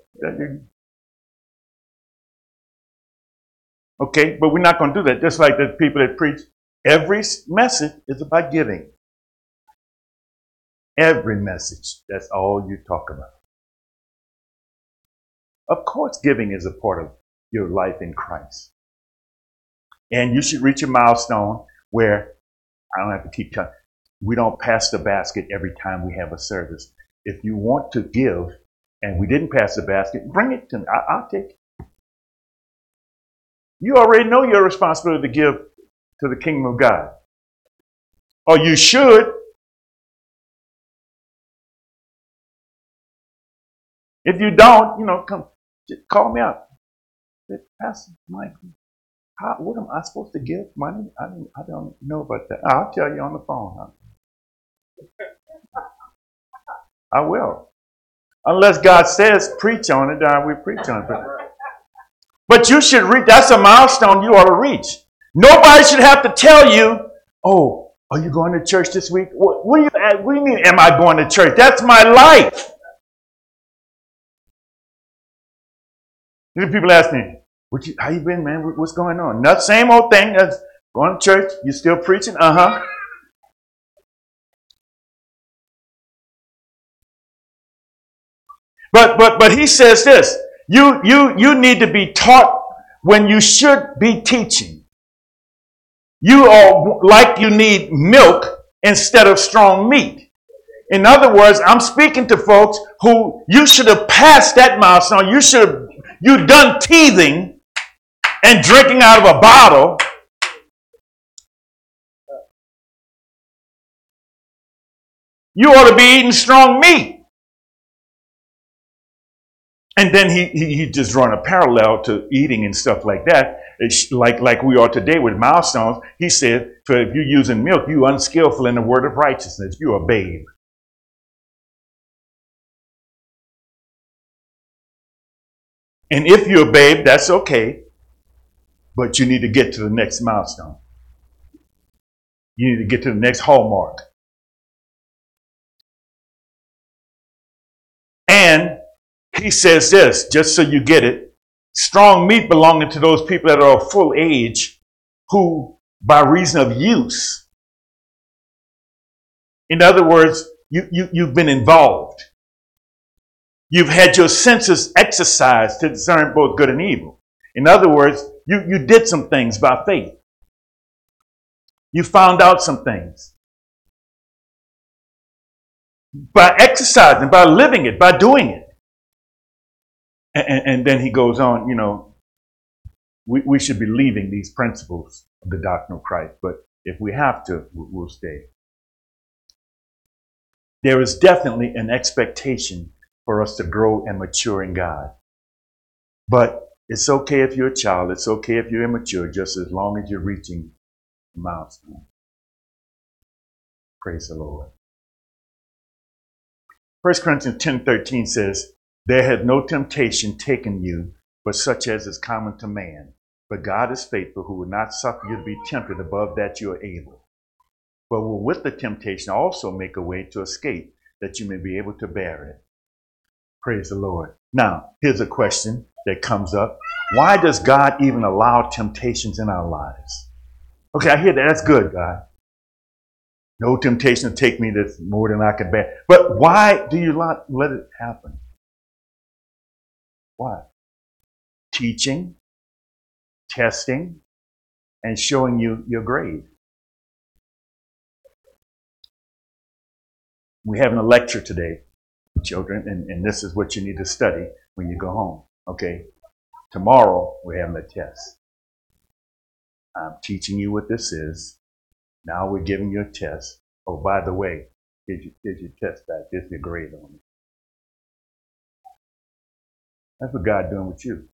Okay, but we're not going to do that. Just like the people that preach, every message is about giving. Every message, that's all you talk about. Of course, giving is a part of your life in Christ. And you should reach a milestone where I don't have to keep telling we don't pass the basket every time we have a service. If you want to give and we didn't pass the basket, bring it to me. I, will take it. You already know your responsibility to give to the kingdom of God. Or you should. If you don't, you know, come just call me up. Pastor Mike, how, what am I supposed to give money? I don't, I don't know about that. I'll tell you on the phone. Huh? I will. Unless God says preach on it, then we preach on it. But, but you should reach, that's a milestone you ought to reach. Nobody should have to tell you, oh, are you going to church this week? What, what, do, you, what do you mean, am I going to church? That's my life. People ask me, you, how you been, man? What's going on? Not same old thing as going to church. You still preaching? Uh huh. But but but he says this. You you you need to be taught when you should be teaching. You are like you need milk instead of strong meat. In other words, I'm speaking to folks who you should have passed that milestone. You should have you done teething and drinking out of a bottle. You ought to be eating strong meat. And then he, he, he just drawn a parallel to eating and stuff like that. It's like, like we are today with milestones. He said, for if you're using milk, you're unskillful in the word of righteousness. You're a babe. And if you're a babe, that's okay. But you need to get to the next milestone. You need to get to the next hallmark. He says this, just so you get it strong meat belonging to those people that are of full age who, by reason of use, in other words, you, you, you've been involved. You've had your senses exercised to discern both good and evil. In other words, you, you did some things by faith. You found out some things. By exercising, by living it, by doing it. And, and then he goes on, you know, we, we should be leaving these principles of the doctrine of Christ, but if we have to, we'll stay. There is definitely an expectation for us to grow and mature in God. But it's okay if you're a child, it's okay if you're immature, just as long as you're reaching a milestone. Praise the Lord. 1 Corinthians 10 13 says, There had no temptation taken you, but such as is common to man. But God is faithful, who will not suffer you to be tempted above that you are able. But will with the temptation also make a way to escape, that you may be able to bear it. Praise the Lord. Now, here's a question that comes up. Why does God even allow temptations in our lives? Okay, I hear that. That's good, God. No temptation to take me that's more than I can bear. But why do you not let it happen? Why? Teaching, testing, and showing you your grade. We're having a lecture today children, and, and this is what you need to study when you go home. Okay? Tomorrow, we're having a test. I'm teaching you what this is. Now we're giving you a test. Oh, by the way, here's your, here's your test back. Here's your grade on it. That's what God's doing with you.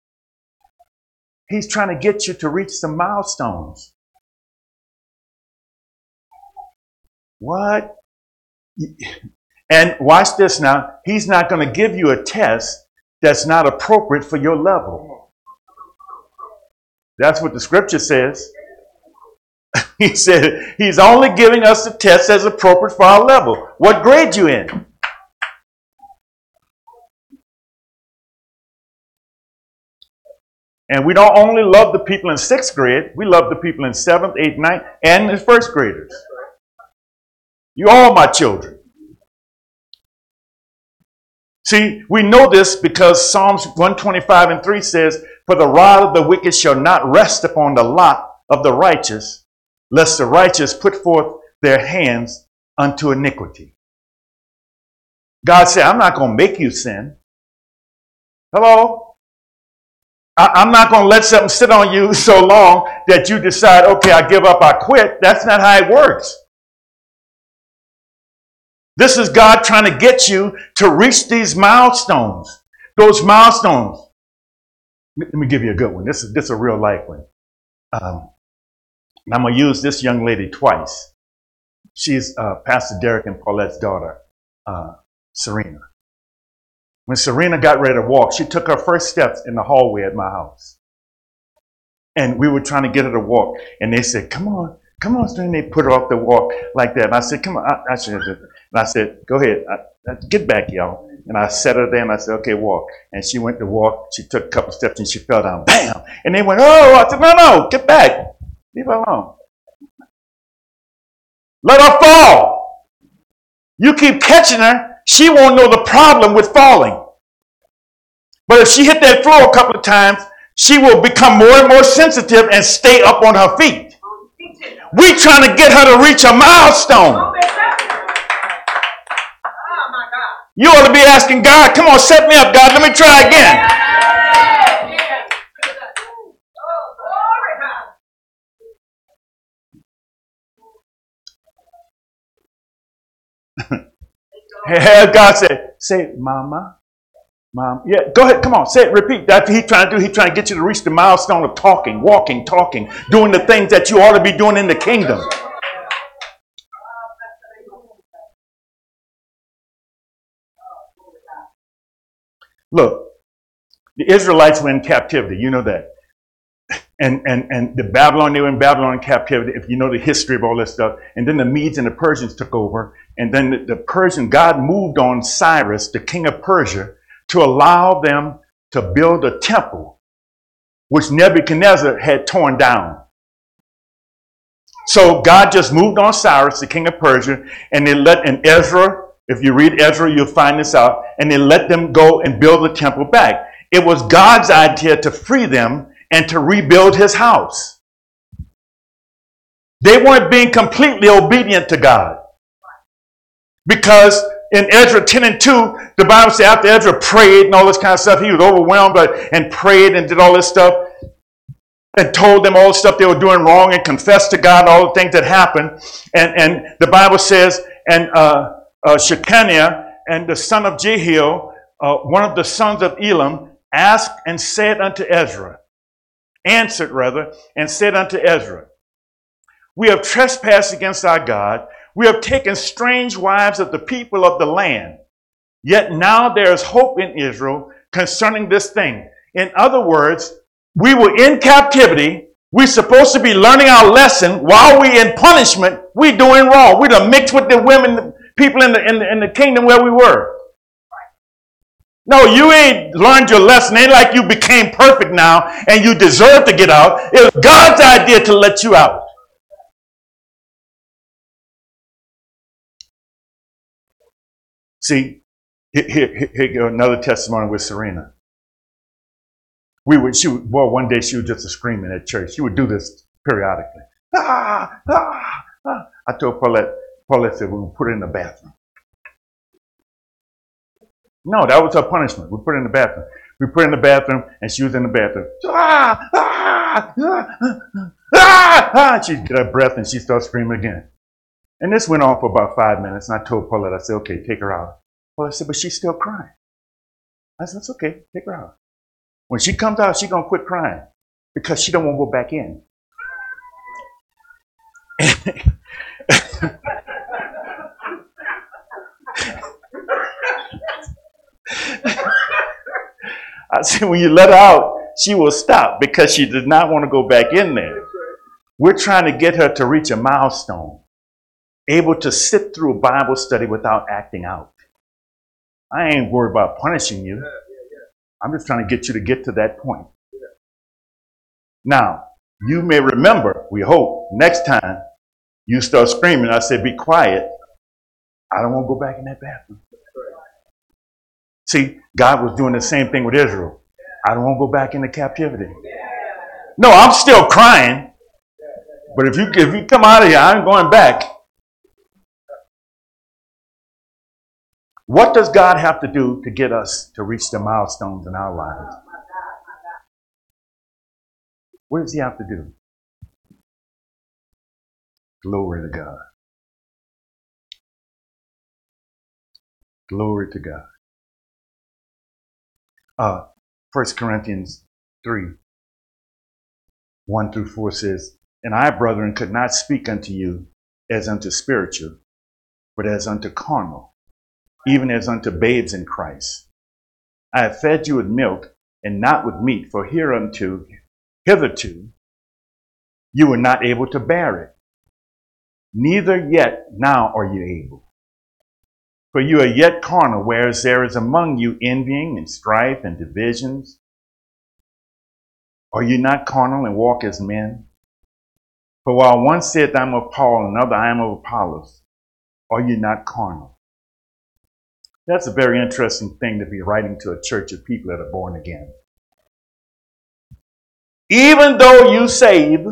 He's trying to get you to reach some milestones. What? And watch this now. He's not going to give you a test that's not appropriate for your level. That's what the scripture says. he said he's only giving us a test that's appropriate for our level. What grade you in? And we don't only love the people in sixth grade, we love the people in seventh, eighth, ninth, and the first graders. You all my children. See, we know this because Psalms 125 and 3 says, For the rod of the wicked shall not rest upon the lot of the righteous, lest the righteous put forth their hands unto iniquity. God said, I'm not going to make you sin. Hello? I, am not going to let something sit on you so long that you decide, okay, I give up, I quit. That's not how it works. This is God trying to get you to reach these milestones. Those milestones. Let me give you a good one. This is this is a real life one. Um, I'm gonna use this young lady twice. She's uh, Pastor Derek and Paulette's daughter, uh, Serena. When Serena got ready to walk, she took her first steps in the hallway at my house. And we were trying to get her to walk. And they said, Come on, come on, Serena. They put her off the walk like that. And I said, Come on. I, I should and I said, go ahead, I, I, get back, y'all. And I set her there and I said, okay, walk. And she went to walk. She took a couple steps and she fell down. Bam! And they went, oh, I said, no, no, get back. Leave her alone. Let her fall. You keep catching her, she won't know the problem with falling. But if she hit that floor a couple of times, she will become more and more sensitive and stay up on her feet. We trying to get her to reach a milestone. You ought to be asking God, come on, set me up, God. Let me try again. God said, say, Mama, Mom, yeah, go ahead. Come on, say it. Repeat. That's what he's trying to do. He's trying to get you to reach the milestone of talking, walking, talking, doing the things that you ought to be doing in the kingdom. Look, the Israelites were in captivity. You know that. And, and, and the Babylon, they were in Babylon captivity, if you know the history of all this stuff. And then the Medes and the Persians took over. And then the, the Persian, God moved on Cyrus, the king of Persia, to allow them to build a temple, which Nebuchadnezzar had torn down. So God just moved on Cyrus, the king of Persia, and they let, and Ezra, if you read Ezra, you'll find this out, and they let them go and build the temple back. It was God's idea to free them and to rebuild his house. They weren't being completely obedient to God. Because in Ezra 10 and 2, the Bible says after Ezra prayed and all this kind of stuff, he was overwhelmed and prayed and did all this stuff and told them all the stuff they were doing wrong and confessed to God all the things that happened. And, and the Bible says, and uh, uh, Shechaniah and the son of Jehiel, uh, one of the sons of Elam, asked and said unto Ezra, answered rather, and said unto Ezra, We have trespassed against our God. We have taken strange wives of the people of the land. Yet now there is hope in Israel concerning this thing. In other words, we were in captivity. We're supposed to be learning our lesson while we in punishment. We doing wrong. We done mixed with the women, people in the, in the, in the kingdom where we were. No, you ain't learned your lesson. Ain't like you became perfect now and you deserve to get out. It was God's idea to let you out. See, here, here, here go another testimony with Serena. We would, she would, well, one day she was just screaming at church. She would do this periodically. Ah, ah, ah. I told Paulette, Paulette said, we would put her in the bathroom. No, that was her punishment. We put her in the bathroom. We put her in the bathroom, and she was in the bathroom. Ah, ah, ah, ah, ah. She'd get her breath, and she started screaming again. And this went on for about five minutes, and I told Paulette, I said, okay, take her out. Paulette said, but she's still crying. I said, it's okay, take her out. When she comes out, she's going to quit crying because she don't want to go back in. I said, when you let her out, she will stop because she does not want to go back in there. We're trying to get her to reach a milestone, able to sit through a Bible study without acting out. I ain't worried about punishing you. I'm just trying to get you to get to that point. Now, you may remember, we hope, next time you start screaming, I said, be quiet. I don't want to go back in that bathroom. See, God was doing the same thing with Israel. I don't want to go back into captivity. No, I'm still crying. But if you if you come out of here, I'm going back. What does God have to do to get us to reach the milestones in our lives? What does He have to do? Glory to God. Glory to God. Uh, 1 Corinthians 3 1 through 4 says, And I, brethren, could not speak unto you as unto spiritual, but as unto carnal, even as unto babes in Christ. I have fed you with milk and not with meat, for hereunto, hitherto, you were not able to bear it. Neither yet now are you able. For you are yet carnal, whereas there is among you envying and strife and divisions. Are you not carnal and walk as men? For while one saith, I am of Paul, another, I am of Apollos, are you not carnal? That's a very interesting thing to be writing to a church of people that are born again. Even though you save,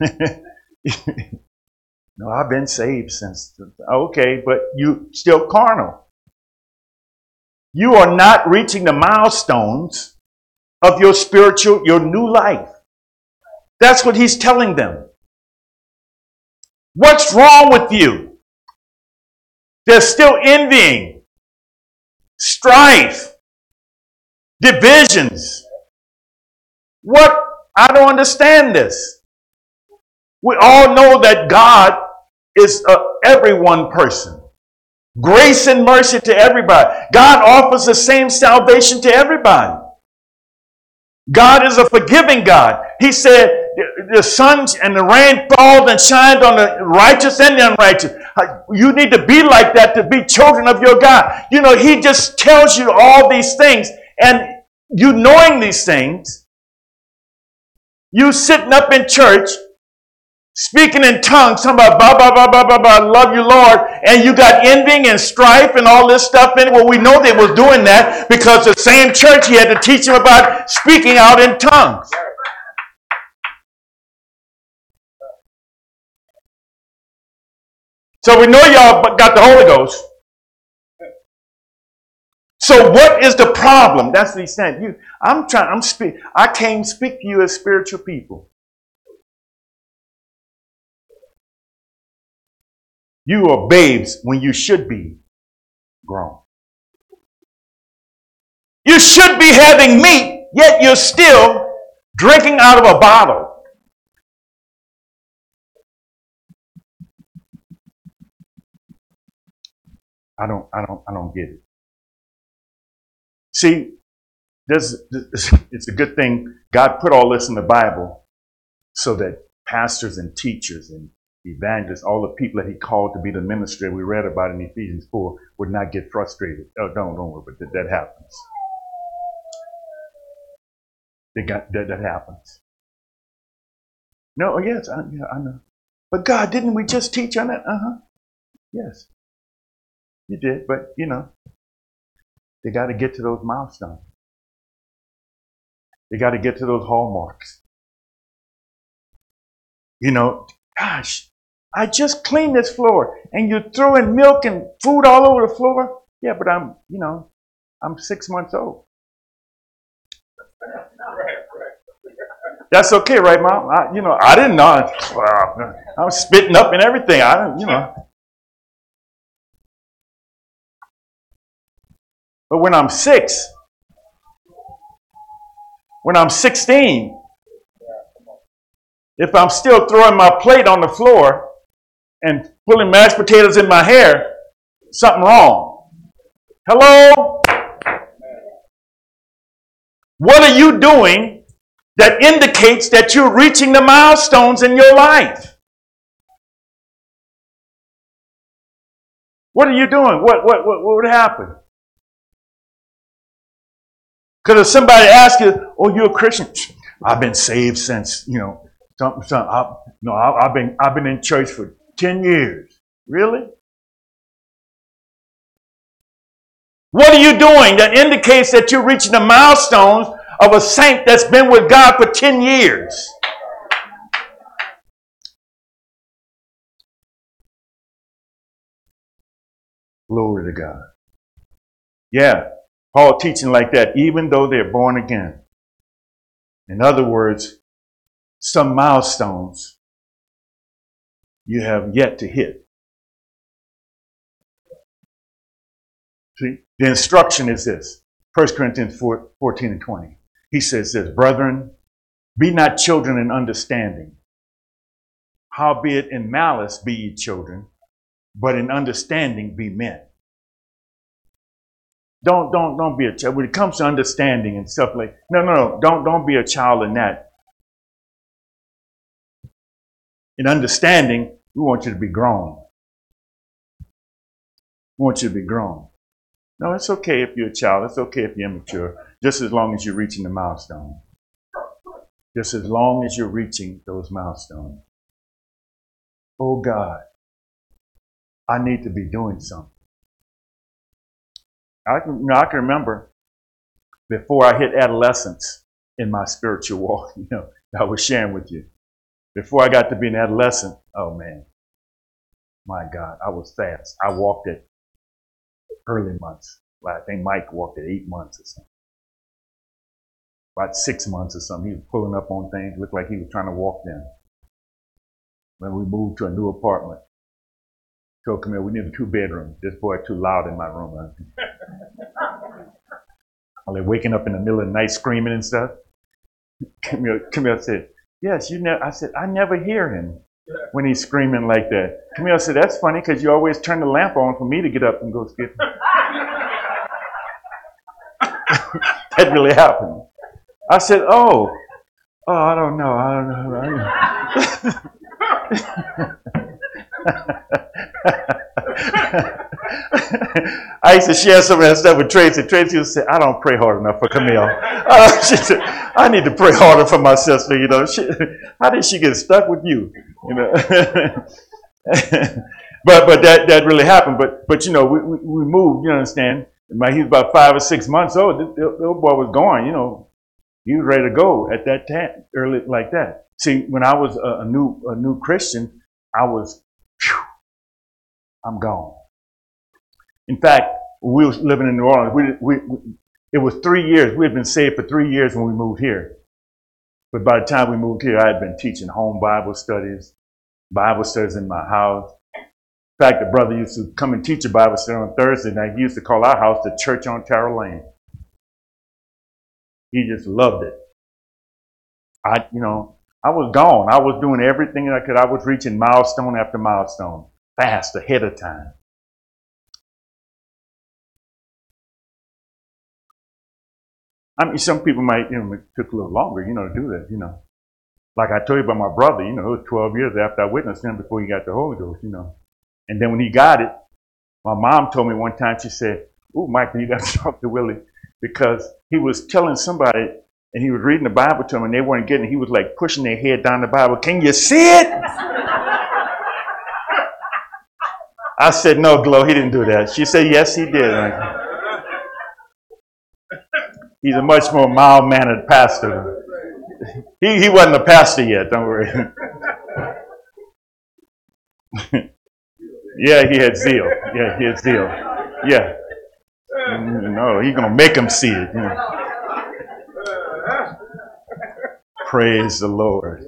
No, I've been saved since. Okay, but you still carnal. You are not reaching the milestones of your spiritual, your new life. That's what he's telling them. What's wrong with you? They're still envying. strife, divisions. What? I don't understand this. We all know that God is uh, a everyone person. Grace and mercy to everybody. God offers the same salvation to everybody. God is a forgiving God. He said, the sun and the rain falls and shines on the righteous and the unrighteous. Uh, you need to be like that to be children of your God. You know, He just tells you all these things, and you knowing these things, you sitting up in church, speaking in tongues, talking about blah, blah, blah, blah, blah, blah, love you, Lord, and you got envying and strife and all this stuff in it. Well, we know they was doing that because the same church he had to teach them about speaking out in tongues. So we know y'all got the Holy Ghost. So what is the problem? That's what he's saying. You, I'm trying. I'm speak. I came speak to you as spiritual people. You are babes when you should be grown. You should be having meat, yet you're still drinking out of a bottle. I don't, I don't, I don't get it. See, this, this, it's a good thing God put all this in the Bible so that pastors and teachers and evangelists, all the people that he called to be the ministry we read about in Ephesians 4 would not get frustrated. Oh, don't, don't worry, but that, that happens. They got, that, that happens. No, oh, yes, I, yeah, I know. But God, didn't we just teach on that? Uh huh. Yes. You did, but you know, they got to get to those milestones. They got to get to those hallmarks. You know, gosh, I just cleaned this floor and you're throwing milk and food all over the floor. Yeah, but I'm, you know, I'm six months old. That's okay, right, Mom? I, you know, I didn't know. I was spitting up and everything. I, don't, you know. But when I'm six, when I'm 16, if I'm still throwing my plate on the floor and pulling mashed potatoes in my hair, something wrong. Hello? What are you doing that indicates that you're reaching the milestones in your life? What are you doing? What, what, what, what would happen? Because if somebody asks you, "Oh, you're a Christian," I've been saved since you know something. something. I, no, I, I've been I've been in church for ten years. Really? What are you doing that indicates that you're reaching the milestones of a saint that's been with God for 10 years? Glory to God. Yeah, Paul teaching like that, even though they're born again. In other words, some milestones you have yet to hit. See, the instruction is this 1 Corinthians 4, 14 and 20. He says this, Brethren, be not children in understanding. Howbeit in malice be ye children, but in understanding be men. Don't don't don't be a child. When it comes to understanding and stuff like no no no don't don't be a child in that. In understanding, we want you to be grown. We want you to be grown. No, it's okay if you're a child. It's okay if you're immature, just as long as you're reaching the milestone. Just as long as you're reaching those milestones. Oh God, I need to be doing something. I can, you know, I can remember before I hit adolescence in my spiritual walk, you know, I was sharing with you. Before I got to be an adolescent, oh man, my God, I was fast. I walked at early months. I think Mike walked at eight months or something. About six months or something, he was pulling up on things, looked like he was trying to walk them. When we moved to a new apartment, told Camille, we need a two bedroom. This boy too loud in my room. Are they waking up in the middle of the night screaming and stuff? Camille, Camille said, Yes, you know. I said, I never hear him when he's screaming like that. Camille said, That's funny because you always turn the lamp on for me to get up and go skip. that really happened. I said, Oh, oh, I don't know. I don't know. I used to share some of that stuff with Tracy. Tracy would say, I don't pray hard enough for Camille. Uh, she said, I need to pray harder for my sister. You know, she, how did she get stuck with you? You know, but but that that really happened. But but you know, we, we, we moved. You understand? My, he was about five or six months old. The, the, the boy was gone, You know, he was ready to go at that time, early like that. See, when I was a, a new a new Christian, I was, I'm gone. In fact, we was living in New Orleans. We, we, we, it was three years. We had been saved for three years when we moved here. But by the time we moved here, I had been teaching home Bible studies, Bible studies in my house. In fact, the brother used to come and teach a Bible study on Thursday night. He used to call our house the church on Terrell Lane. He just loved it. I, you know, I was gone. I was doing everything I could. I was reaching milestone after milestone, fast ahead of time. I mean, some people might, you know, it took a little longer, you know, to do that, you know. Like I told you about my brother, you know, it was 12 years after I witnessed him before he got the Holy Ghost, you know. And then when he got it, my mom told me one time, she said, Oh, Michael, you got to talk to Willie because he was telling somebody and he was reading the Bible to them and they weren't getting it. He was like pushing their head down the Bible. Can you see it? I said, No, Glow, he didn't do that. She said, Yes, he did. He's a much more mild mannered pastor. He, he wasn't a pastor yet, don't worry. yeah, he had zeal. Yeah, he had zeal. Yeah. No, he's going to make him see it. Know. Praise the Lord.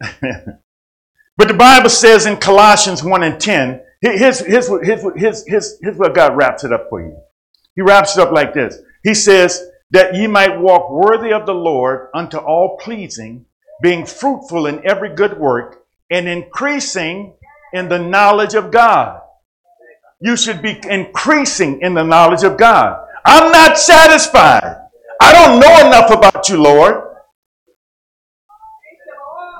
but the Bible says in Colossians 1 and 10, here's, here's, here's, here's, here's, here's what God wraps it up for you. He wraps it up like this He says, That ye might walk worthy of the Lord unto all pleasing, being fruitful in every good work, and increasing in the knowledge of God. You should be increasing in the knowledge of God. I'm not satisfied. I don't know enough about you, Lord.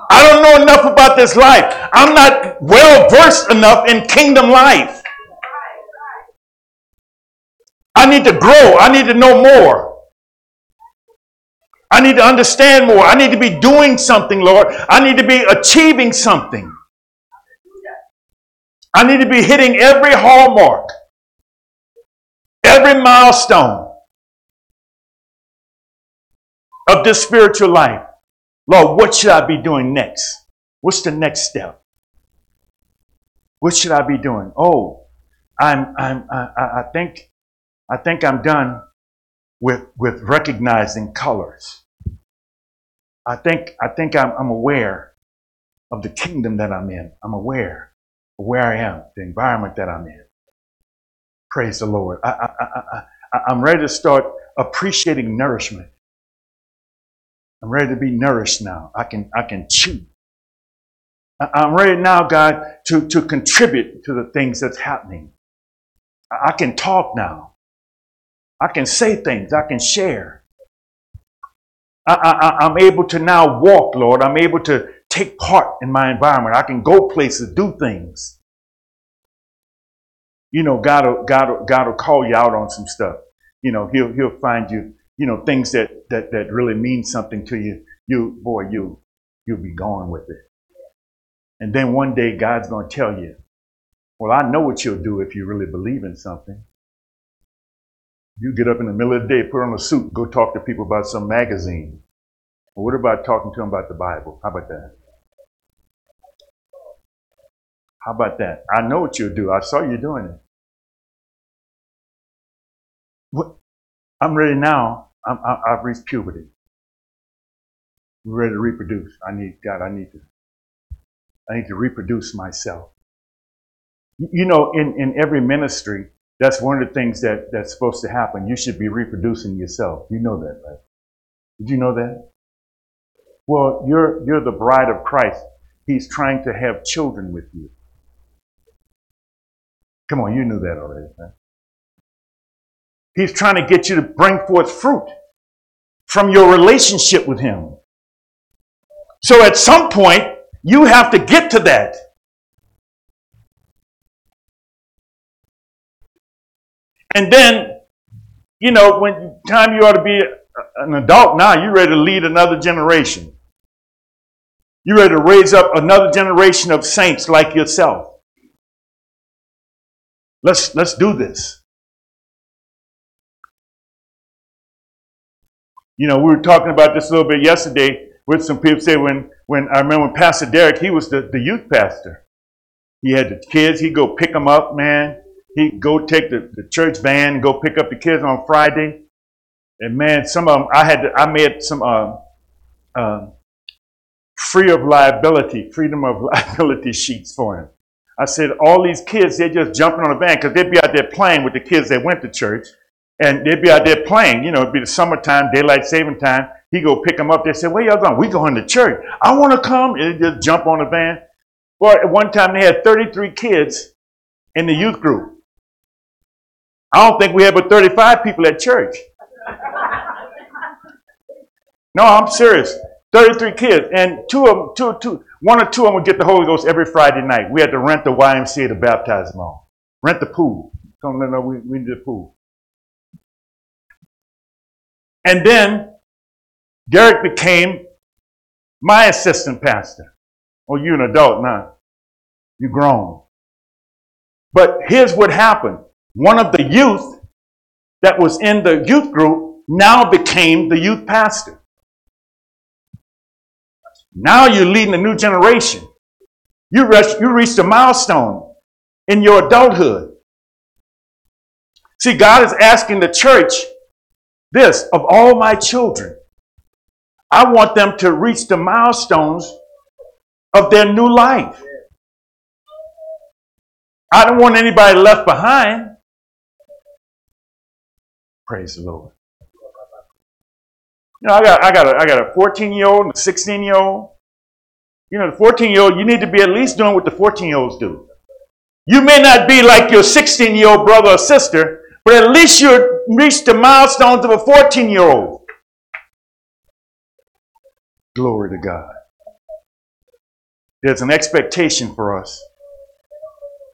I don't know enough about this life. I'm not well versed enough in kingdom life. I need to grow. I need to know more. I need to understand more. I need to be doing something, Lord. I need to be achieving something. I need to be hitting every hallmark, every milestone of this spiritual life. Lord, what should I be doing next? What's the next step? What should I be doing? Oh, I'm, I'm, I, I think, I think I'm done with, with recognizing colors. I think, I think I'm, I'm aware of the kingdom that I'm in. I'm aware of where I am, the environment that I'm in. Praise the Lord. I, I, I, I, I'm ready to start appreciating nourishment. I'm ready to be nourished now. I can, I can chew. I'm ready now, God, to, to contribute to the things that's happening. I can talk now. I can say things. I can share. I, am able to now walk, Lord. I'm able to take part in my environment. I can go places, do things. You know, God will, God will, God will call you out on some stuff. You know, He'll, He'll find you you know, things that, that, that really mean something to you, you, boy, you, you'll be going with it. And then one day God's going to tell you, well, I know what you'll do if you really believe in something. You get up in the middle of the day, put on a suit, go talk to people about some magazine. What about talking to them about the Bible? How about that? How about that? I know what you'll do. I saw you doing it. What? I'm ready now I'm, I, have reached puberty. I'm ready to reproduce. I need God. I need to. I need to reproduce myself. You know, in, in every ministry, That's one of the things that, that's supposed to happen. You should be reproducing yourself. You know that, right? Did you know that? Well, you're, you're the bride of Christ. He's trying to have children with you. Come on, you knew that already, right? He's trying to get you to bring forth fruit from your relationship with Him. So at some point, you have to get to that. And then, you know, when time you ought to be an adult now, you're ready to lead another generation. You're ready to raise up another generation of saints like yourself. Let's let's do this. You know, we were talking about this a little bit yesterday with some people say when when I remember when Pastor Derek, he was the, the youth pastor. He had the kids, he'd go pick them up, man. He'd go take the, the church van go pick up the kids on Friday. And man, some of them, I had to, I made some uh, uh, free of liability, freedom of liability sheets for him. I said, all these kids, they're just jumping on the van because they'd be out there playing with the kids that went to church. And they'd be out there playing, you know, it'd be the summertime, daylight saving time. He go pick them up. They said, where y'all going? We going to church. I want to come. And they just jump on the van. Boy, at one time they had 33 kids in the youth group. I don't think we had but 35 people at church. No, I'm serious. 33 kids. And two of them, two, two, one or two of them would get the Holy Ghost every Friday night. We had to rent the YMCA to baptize them all. Rent the pool. Let know we, we need a pool. And then Derek became my assistant pastor. Oh, you're an adult now. You're grown. But here's what happened. One of the youth that was in the youth group now became the youth pastor. Now you're leading a new generation. You reached, you reached a milestone in your adulthood. See, God is asking the church this of all my children. I want them to reach the milestones of their new life. I don't want anybody left behind. Praise the Lord. You know, I got I got a I got a 14 year old and a 16 year old. You know, the 14 year old, you need to be at least doing what the 14 year olds do. You may not be like your 16 year old brother or sister, but at least you reached the milestones of a 14 year old. Glory to God. There's an expectation for us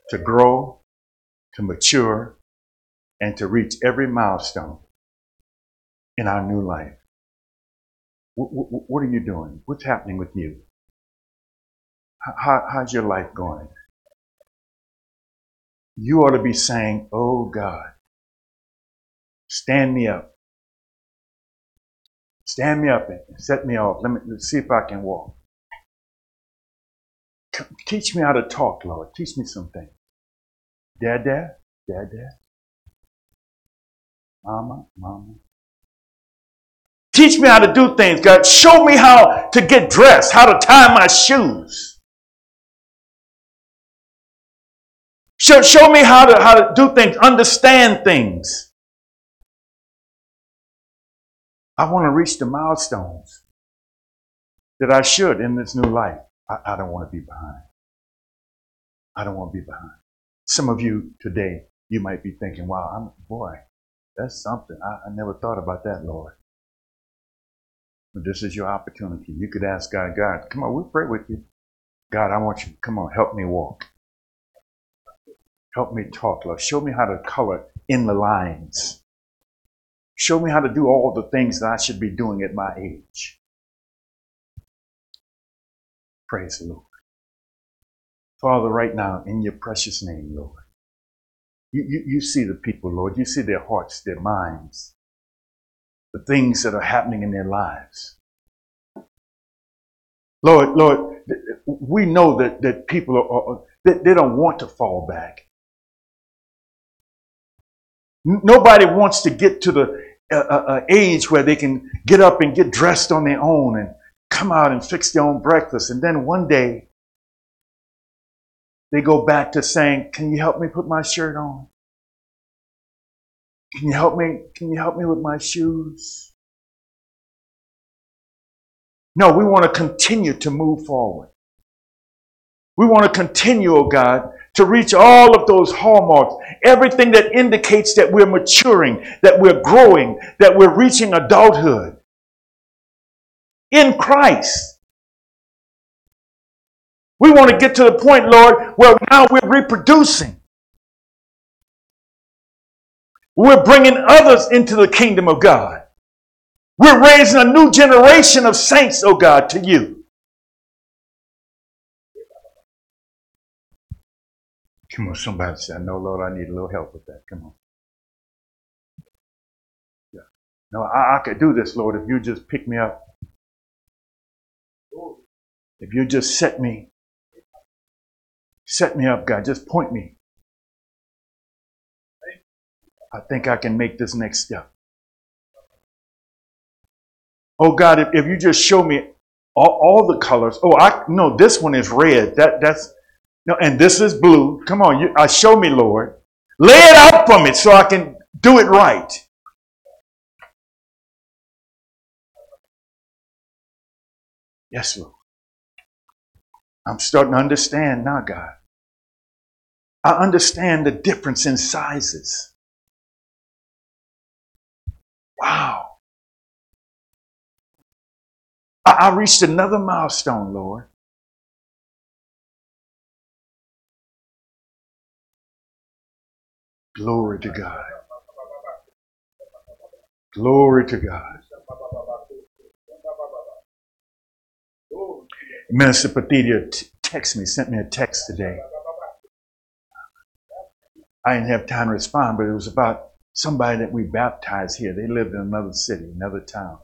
to grow, to mature, and to reach every milestone in our new life. What are you doing? What's happening with you? How, how's your life going? You ought to be saying, Oh God, stand me up. Stand me up and set me off. Let me let's see if I can walk. Teach me how to talk, Lord. Teach me something. Dad, dad, dad, dad. Mama, mama. Teach me how to do things, God. Show me how to get dressed, how to tie my shoes. Show, show me how to, how to do things, understand things. I want to reach the milestones that I should in this new life. I, I don't want to be behind. I don't want to be behind. Some of you today, you might be thinking, wow, I'm, boy, that's something. I, I never thought about that, Lord. But this is your opportunity. You could ask God, God, come on, we'll pray with you. God, I want you, come on, help me walk. Help me talk, Lord. Show me how to color in the lines. Show me how to do all the things that I should be doing at my age. Praise the Lord. Father, right now, in your precious name, Lord, you, you, you see the people, Lord. You see their hearts, their minds the things that are happening in their lives. Lord, Lord, we know that, that people are, they, they don't want to fall back. Nobody wants to get to the uh, uh, uh, age where they can get up and get dressed on their own and come out and fix their own breakfast. And then one day, they go back to saying, Can you help me put my shirt on? Can you help me? Can you help me with my shoes? No, we want to continue to move forward. We want to continue, oh God, to reach all of those hallmarks, everything that indicates that we're maturing, that we're growing, that we're reaching adulthood in Christ. We want to get to the point, Lord, where now we're reproducing. We're bringing others into the kingdom of God. We're raising a new generation of saints, oh God, to you. Come on, somebody say, No, Lord, I need a little help with that. Come on. Yeah. No, I, I could do this, Lord, if you just pick me up. If you just set me, set me up, God, just point me. I think I can make this next step. Oh God, if, if you just show me all, all the colors. Oh, I no, this one is red. That that's no, and this is blue. Come on, you, uh, show me, Lord. Lay it out for me so I can do it right. Yes, Lord. I'm starting to understand now, God. I understand the difference in sizes. Wow. I, I reached another milestone, Lord. Glory to God. Glory to God. Minister Pathedia t- text me, sent me a text today. I didn't have time to respond, but it was about somebody that we baptized here. They lived in another city, another town.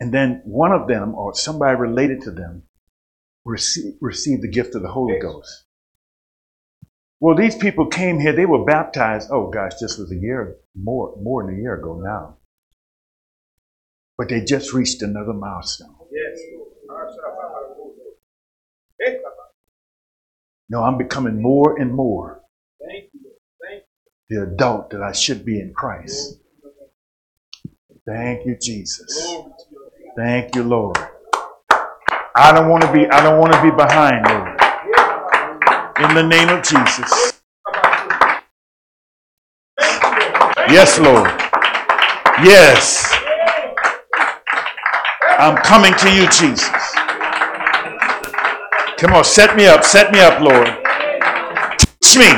And then one of them, or somebody related to them, received, received the gift of the Holy Ghost. Well, these people came here, they were baptized. Oh gosh, this was a year, more, more than a year ago now. But they just reached another milestone. No, I'm becoming more and more the adult that I should be in Christ. Thank you, Jesus. Thank you, Lord. I don't want to be, I don't want to be behind, Lord. In the name of Jesus. Yes, Lord. Yes. I'm coming to you, Jesus. Come on, set me up, set me up, Lord. Touch me.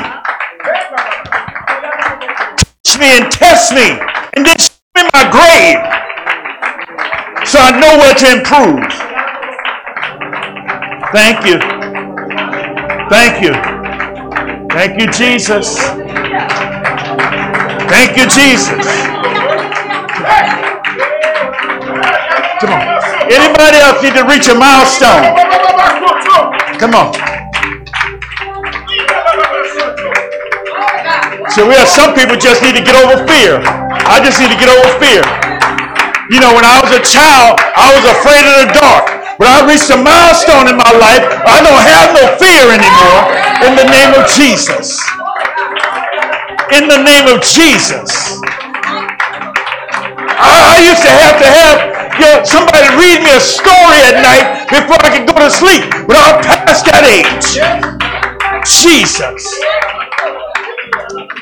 Touch me and test me. And then show me my grave. So I know where to improve. Thank you. Thank you. Thank you, Jesus. Thank you, Jesus. Come on. Anybody else need to reach a milestone? Come on. So we have some people just need to get over fear. I just need to get over fear. You know, when I was a child, I was afraid of the dark. But I reached a milestone in my life. I don't have no fear anymore. In the name of Jesus. In the name of Jesus. I, I used to have to have you know, somebody read me a story at night before I can go to sleep. But I'm past that age. Jesus.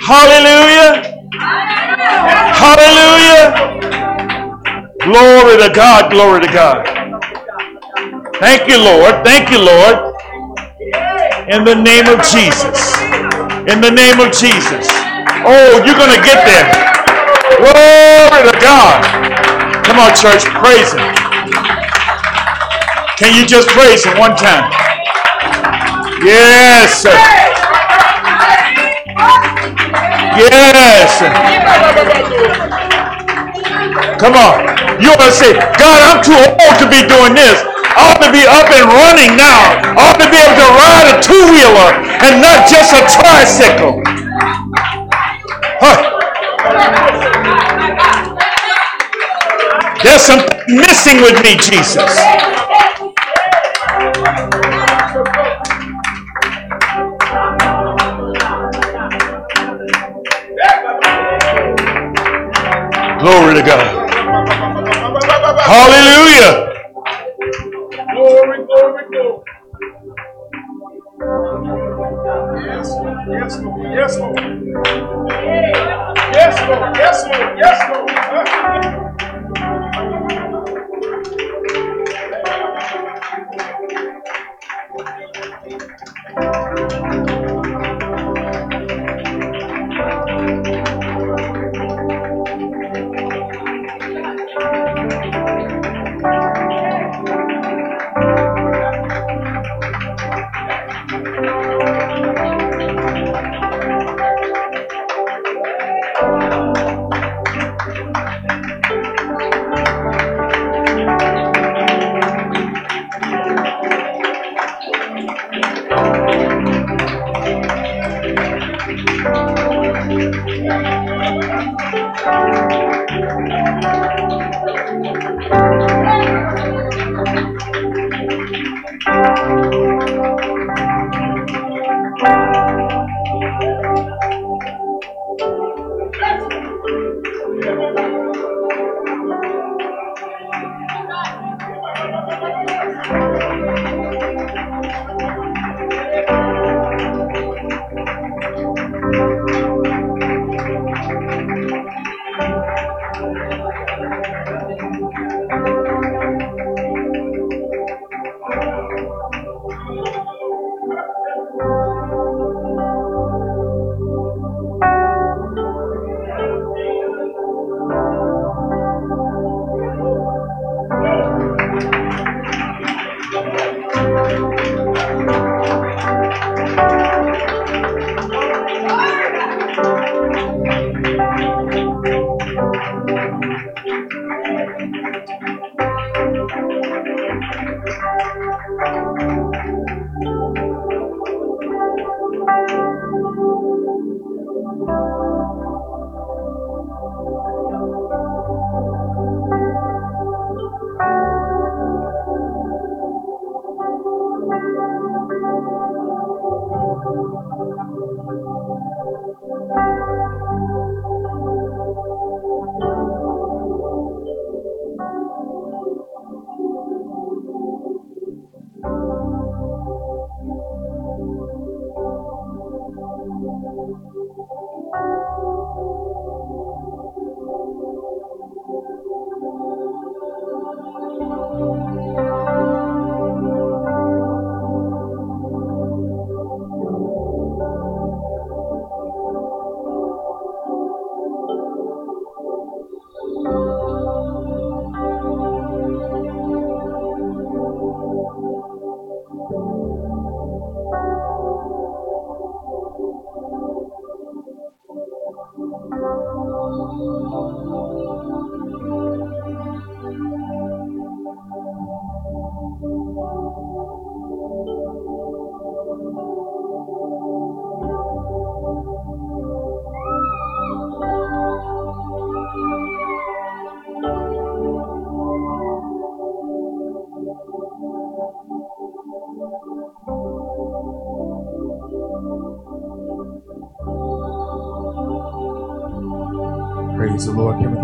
Hallelujah. Hallelujah. Glory to God. Glory to God. Thank you, Lord. Thank you, Lord. In the name of Jesus. In the name of Jesus. Oh, you're going to get there. Glory to God. Come on, church. Praise Him. Can you just praise Him one time? Yes. Yes. Come on. You ought to say, God, I'm too old to be doing this. I ought to be up and running now. I ought to be able to ride a two-wheeler and not just a tricycle. Huh. There's something missing with me, Jesus. Glory to God. Hallelujah. Glory, glory, glory. Yes, Lord. Yes, Lord. Yes, Lord. Yes, Lord. Yes, Lord. Yes, Lord.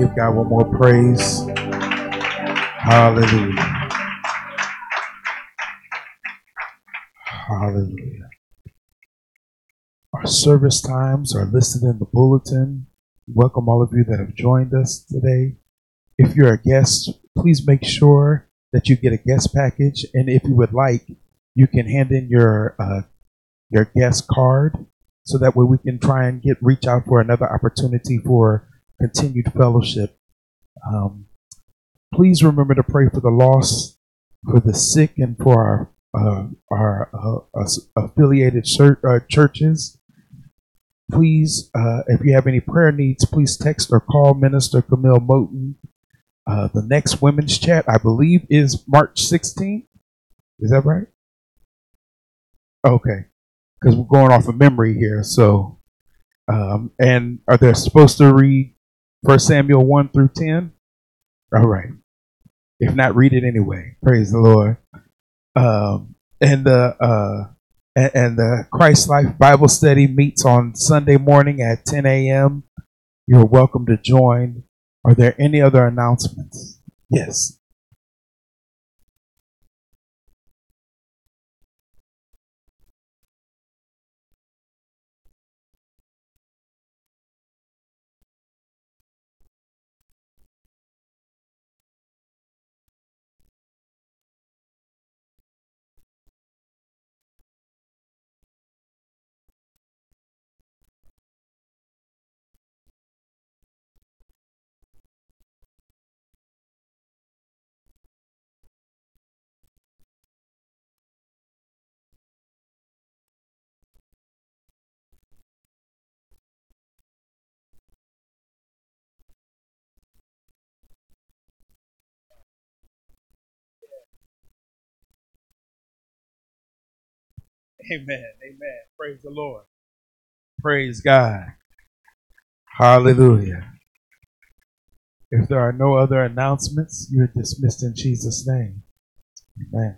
Give God one more praise? Hallelujah. Hallelujah. Our service times are listed in the bulletin. Welcome all of you that have joined us today. If you're a guest, please make sure that you get a guest package, and if you would like, you can hand in your uh, your guest card, so that way we can try and get reach out for another opportunity for continued fellowship. Um, please remember to pray for the lost, for the sick, and for our uh, our uh, affiliated uh, churches. Please, uh, if you have any prayer needs, please text or call Minister Camille Moten. Uh, the next women's chat, I believe, is March 16th. Is that right? Okay, because we're going off of memory here. So, um, and are they supposed to read First Samuel 1 through 10? All right. If not, read it anyway. Praise the Lord. Um, and the uh, and, and the Christ Life Bible Study meets on Sunday morning at 10 a.m. You're welcome to join. Are there any other announcements? Yes. Amen. Amen. Praise the Lord. Praise God. Hallelujah. If there are no other announcements, you're dismissed in Jesus' name. Amen.